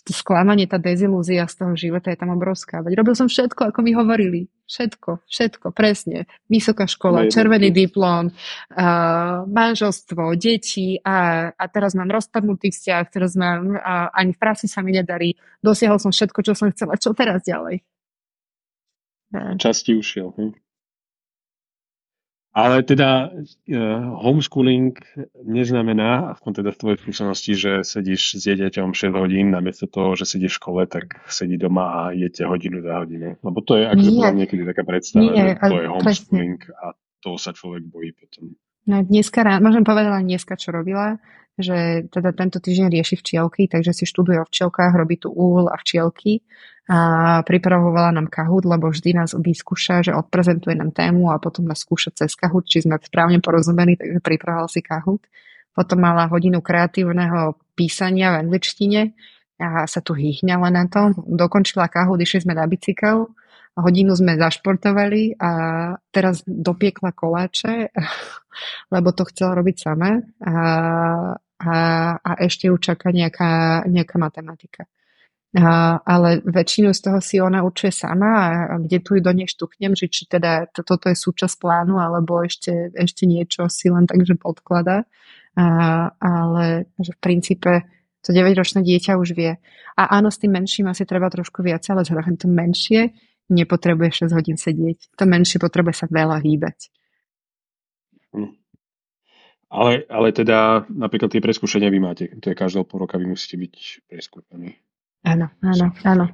to sklamanie, tá dezilúzia z toho života je tam obrovská. Veď robil som všetko, ako mi hovorili. Všetko, všetko, presne. Vysoká škola, červený diplom, uh, manželstvo, deti a, a teraz mám rozpadnutý vzťah, teraz mám, uh, ani v práci sa mi nedarí. Dosiahol som všetko, čo som chcela. Čo teraz ďalej? Časti ušiel. Hm? Ale teda uh, homeschooling neznamená, aspoň teda v tvojej skúsenosti, že sedíš s dieťaťom 6 hodín, namiesto toho, že sedíš v škole, tak sedí doma a jete hodinu za hodinu. Lebo to je, akože bola niekedy taká predstava, Nie, že to je homeschooling presne. a toho sa človek bojí potom. No dneska, môžem povedať len dneska, čo robila, že teda tento týždeň rieši včielky, takže si študuje o včielkách, robí tu úl a včielky a pripravovala nám Kahoot, lebo vždy nás vyskúša, že odprezentuje nám tému a potom nás skúša cez Kahoot, či sme správne porozumeli, takže pripravovala si Kahoot. Potom mala hodinu kreatívneho písania v angličtine a sa tu hýhňala na to. Dokončila Kahoot, išli sme na bicykel, hodinu sme zašportovali a teraz dopiekla koláče, lebo to chcela robiť sama. A a, a ešte ju čaká nejaká, nejaká matematika. A, ale väčšinu z toho si ona určuje sama a, kde tu ju do nej štuchnem, že či teda to, toto je súčasť plánu alebo ešte, ešte niečo si len takže podklada. A, ale že v princípe to 9-ročné dieťa už vie. A áno, s tým menším asi treba trošku viac, ale že to menšie nepotrebuje 6 hodín sedieť. To menšie potrebuje sa veľa hýbať. Hm. Ale, ale teda napríklad tie preskúšania vy máte. To je každého pol roka, vy musíte byť preskúšaní. Áno, áno, áno.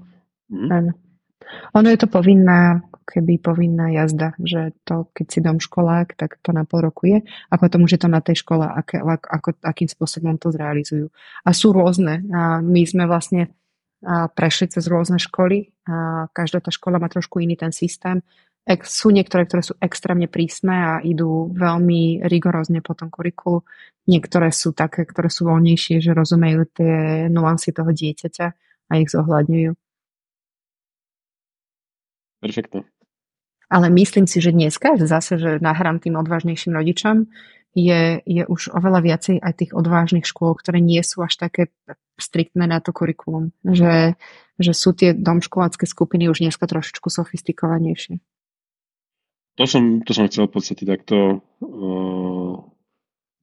Mm. áno. Ono je to povinná, keby povinná jazda, že to, keď si dom školák, tak to na pol roku je a potom už je to na tej škole, aké, ako, akým spôsobom to zrealizujú. A sú rôzne. A my sme vlastne prešli cez rôzne školy a každá tá škola má trošku iný ten systém sú niektoré, ktoré sú extrémne prísne a idú veľmi rigorózne po tom kurikulu. Niektoré sú také, ktoré sú voľnejšie, že rozumejú tie nuancy toho dieťaťa a ich zohľadňujú. Perfektne. Ale myslím si, že dneska zase, že nahrám tým odvážnejším rodičom, je, je už oveľa viacej aj tých odvážnych škôl, ktoré nie sú až také striktné na to kurikulum. Že, že sú tie domškolácké skupiny už dneska trošičku sofistikovanejšie. To som, to som chcel v podstate takto uh,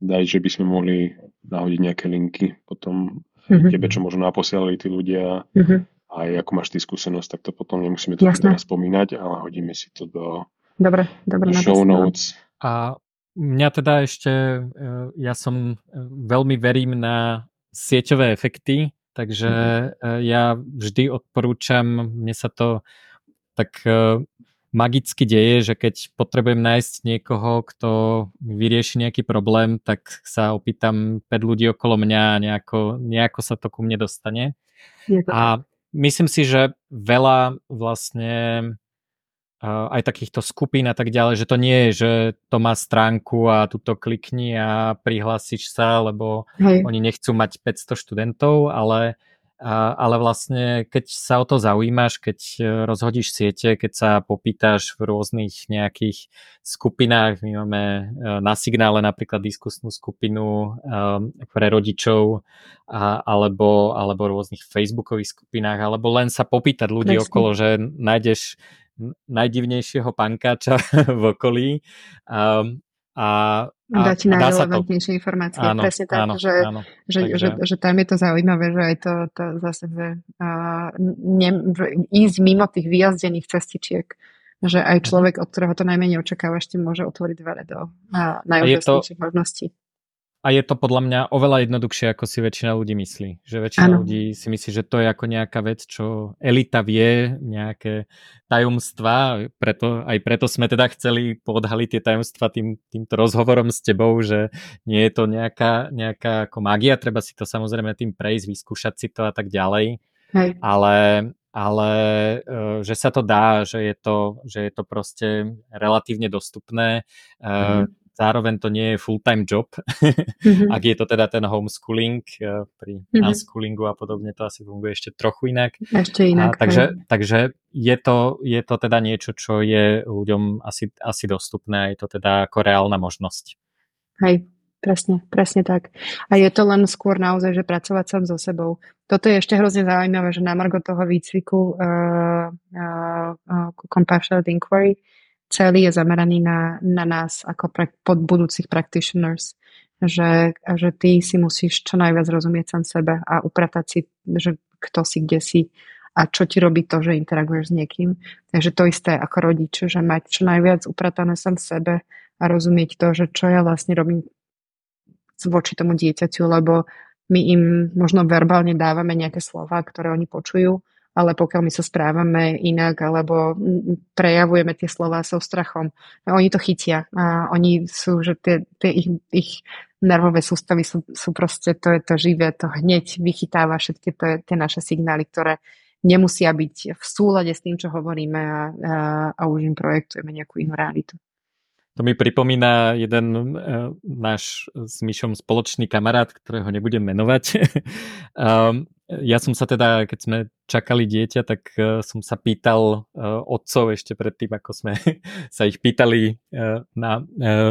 dať, že by sme mohli nahodiť nejaké linky potom mm-hmm. tebe, čo možno naposielali tí ľudia mm-hmm. aj ako máš ty skúsenosť, tak to potom nemusíme to teraz spomínať, ale hodíme si to do, dobre, dobre, do show notes. A mňa teda ešte, e, ja som e, veľmi verím na sieťové efekty, takže mm-hmm. ja vždy odporúčam, mne sa to tak magicky deje, že keď potrebujem nájsť niekoho, kto vyrieši nejaký problém, tak sa opýtam 5 ľudí okolo mňa a nejako, nejako sa to ku mne dostane. A myslím si, že veľa vlastne aj takýchto skupín a tak ďalej, že to nie je, že to má stránku a tuto klikni a prihlásiš sa, lebo Hej. oni nechcú mať 500 študentov, ale a, ale vlastne, keď sa o to zaujímaš, keď e, rozhodíš siete, keď sa popýtaš v rôznych nejakých skupinách, my máme e, na signále napríklad diskusnú skupinu um, pre rodičov a, alebo, alebo rôznych facebookových skupinách, alebo len sa popýtať ľudí Presne. okolo, že nájdeš najdivnejšieho pankáča v okolí um, a, a dať najrelevantnejšie informácie. Áno, Presne tak, áno, že, áno. Že, Takže... že, že tam je to zaujímavé, že aj to, to zase, že, uh, ne, ísť mimo tých vyjazdených cestičiek, že aj mhm. človek, od ktorého to najmenej očakáva, ešte môže otvoriť dvere do uh, najúžasnejších možností. A je to podľa mňa oveľa jednoduchšie, ako si väčšina ľudí myslí. Že väčšina ano. ľudí si myslí, že to je ako nejaká vec, čo elita vie, nejaké tajomstva. Preto, aj preto sme teda chceli podhaliť tie tajomstva tým, týmto rozhovorom s tebou, že nie je to nejaká, nejaká ako magia, treba si to samozrejme tým prejsť, vyskúšať si to a tak ďalej. Hej. Ale, ale e, že sa to dá, že je to, že je to proste relatívne dostupné. Mhm zároveň to nie je full-time job, mm-hmm. ak je to teda ten homeschooling, eh, pri mm-hmm. unschoolingu a podobne to asi funguje ešte trochu inak. Ešte inak. A, takže, takže je, to, je to teda niečo, čo je ľuďom asi, asi dostupné a je to teda ako reálna možnosť. Hej, presne, presne tak. A je to len skôr naozaj, že pracovať sám so sebou. Toto je ešte hrozne zaujímavé, že na margo toho výcviku uh, uh, uh, Compassionate Inquiry celý je zameraný na, na nás ako pre, pod budúcich practitioners. Že, že ty si musíš čo najviac rozumieť sám sebe a upratať si, že kto si, kde si a čo ti robí to, že interaguješ s niekým. Takže to isté ako rodič, že mať čo najviac upratané sám sebe a rozumieť to, že čo ja vlastne robím voči tomu dieťaťu, lebo my im možno verbálne dávame nejaké slova, ktoré oni počujú, ale pokiaľ my sa správame inak alebo prejavujeme tie slova so strachom, oni to chytia. A oni sú, že tie, tie ich, ich nervové sústavy sú, sú proste, to je to živé, to hneď vychytáva všetky tie, tie naše signály, ktoré nemusia byť v súlade s tým, čo hovoríme a, a, a už im projektujeme nejakú inú realitu. To mi pripomína jeden uh, náš s Myšom spoločný kamarát, ktorého nebudem menovať. um, ja som sa teda, keď sme čakali dieťa, tak uh, som sa pýtal uh, otcov ešte predtým, ako sme sa ich pýtali uh, na,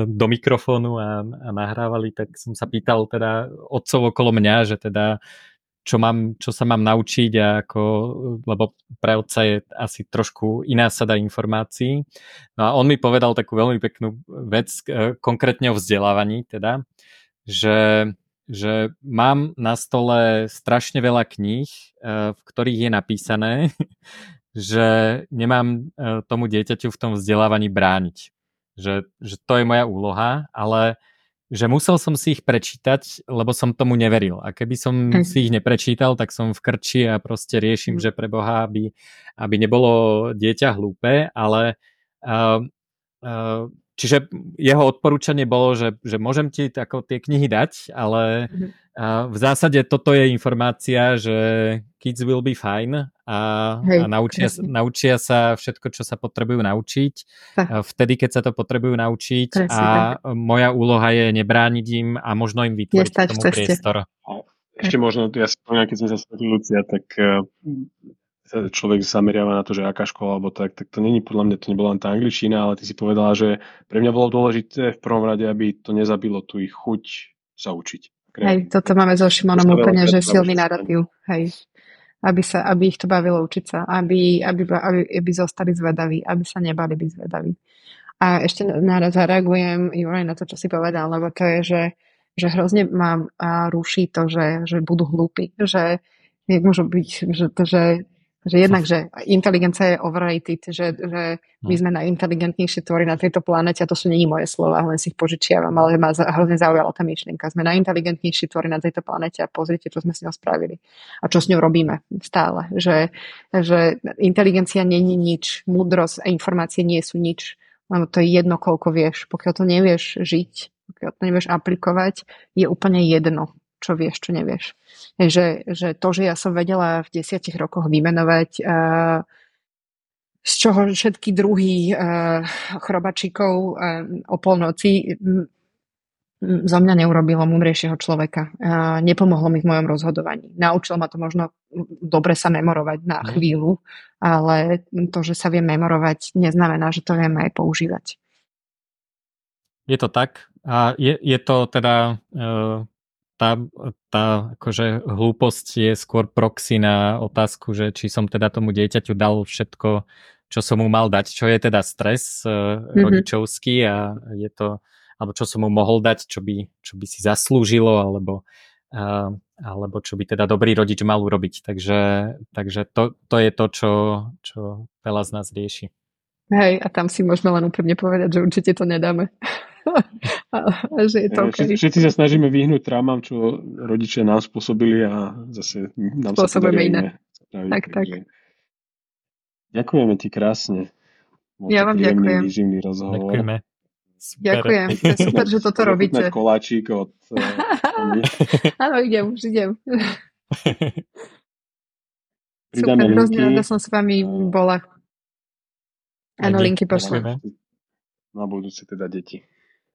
do mikrofónu a, a nahrávali, tak som sa pýtal teda otcov okolo mňa, že teda čo, mám, čo sa mám naučiť a ako, lebo pre otca je asi trošku iná sada informácií. No a on mi povedal takú veľmi peknú vec, e, konkrétne o vzdelávaní teda, že, že mám na stole strašne veľa kníh, e, v ktorých je napísané, že nemám e, tomu dieťaťu v tom vzdelávaní brániť. Že, že to je moja úloha, ale že musel som si ich prečítať, lebo som tomu neveril. A keby som si ich neprečítal, tak som v krči a proste riešim, hm. že pre Boha, aby, aby nebolo dieťa hlúpe, ale uh, uh, čiže jeho odporúčanie bolo, že, že môžem ti ako tie knihy dať, ale uh, v zásade toto je informácia, že kids will be fine a, Hej, a naučia, naučia sa všetko, čo sa potrebujú naučiť tak. vtedy, keď sa to potrebujú naučiť presne, a tak. moja úloha je nebrániť im a možno im vytvoriť Nestať tomu priestor. Ešte možno, ja si spomínam, keď sme sa stretli Lucia, tak uh, človek zameriava na to, že aká škola alebo tak, tak to není podľa mňa, to nebola len tá angličtina, ale ty si povedala, že pre mňa bolo dôležité v prvom rade, aby to nezabilo tu ich chuť sa učiť. Hej, toto máme so Šimonom úplne, že silný narratív. Hej aby, sa, aby ich to bavilo učiť sa, aby, aby, aby, aby zostali zvedaví, aby sa nebali byť zvedaví. A ešte naraz zareagujem, Juraj, na to, čo si povedal, lebo to je, že, že hrozne ma ruší to, že, že budú hlúpi, že môžu byť, že, že že jednak, že inteligencia je overrated, že, že my no. sme najinteligentnejšie tvory na tejto planete a to sú není moje slova, len si ich požičiavam, ale ma hrozne zaujala tá myšlienka. Sme najinteligentnejšie tvory na tejto planete a pozrite, čo sme s ňou spravili a čo s ňou robíme stále. Že, že inteligencia není nič, múdrosť a informácie nie sú nič, lebo to je jedno, koľko vieš. Pokiaľ to nevieš žiť, pokiaľ to nevieš aplikovať, je úplne jedno, čo vieš, čo nevieš. Že, že to, že ja som vedela v desiatich rokoch vymenovať uh, z čoho všetky druhy uh, chrobačíkov uh, o polnoci zo mňa neurobilo múdrejšieho človeka. Uh, nepomohlo mi v mojom rozhodovaní. Naučilo ma to možno dobre sa memorovať na mhm. chvíľu, ale to, že sa viem memorovať, neznamená, že to viem aj používať. Je to tak. A je, je to teda uh, tá, tá akože hlúposť je skôr proxy na otázku, že či som teda tomu dieťaťu dal všetko, čo som mu mal dať, čo je teda stres mm-hmm. rodičovský a je to, alebo čo som mu mohol dať, čo by, čo by si zaslúžilo, alebo, uh, alebo čo by teda dobrý rodič mal urobiť. Takže, takže to, to je to, čo, čo veľa z nás rieši. Hej, a tam si môžeme len úplne povedať, že určite to nedáme. A, a že je to okay. všetci, všetci sa snažíme vyhnúť trámam, čo rodičia nám spôsobili a zase nám Spôsobujeme iné. Tak, tak. Ďakujeme ti krásne. Bol ja vám ďakujem. Výživný rozhovor. Ďakujeme. Super. Ďakujem, to je super, že toto robíte. koláčik od... Áno, idem, už idem. super, hrozne rada som s vami bola. Áno, linky pošlem. Na budúce teda deti.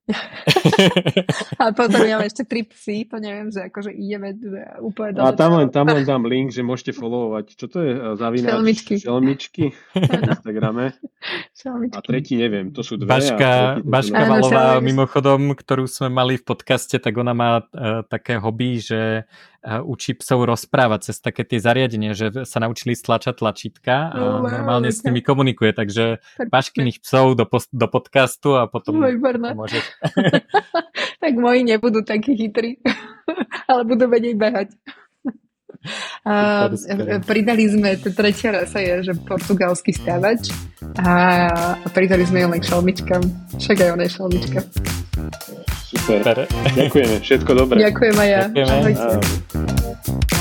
a potom ja ešte tri psy, to neviem, že akože ideme že úplne A tam len, tam len dám link, že môžete followovať. Čo to je? Zavínač? Šelmičky. Šelmičky na Instagrame. Šelmičky. A tretí neviem, to sú dve. Baška, Baška Valová, mimochodom, ktorú sme mali v podcaste, tak ona má uh, také hobby, že učí psov rozprávať cez také tie zariadenia, že sa naučili stlačať tlačítka a oh, wow, normálne okay. s nimi komunikuje, takže paškyných psov do, post, do podcastu a potom môžeš. tak moji nebudú takí chytrí, ale budú vedieť behať. A pridali sme, tretia rasa je, že portugalský stávač a pridali sme ju len k šalmičkám. Však aj ona je šalmička. Super. Ďakujeme, všetko dobré. Ďakujem aj ja. Ďakujeme. Ahojte.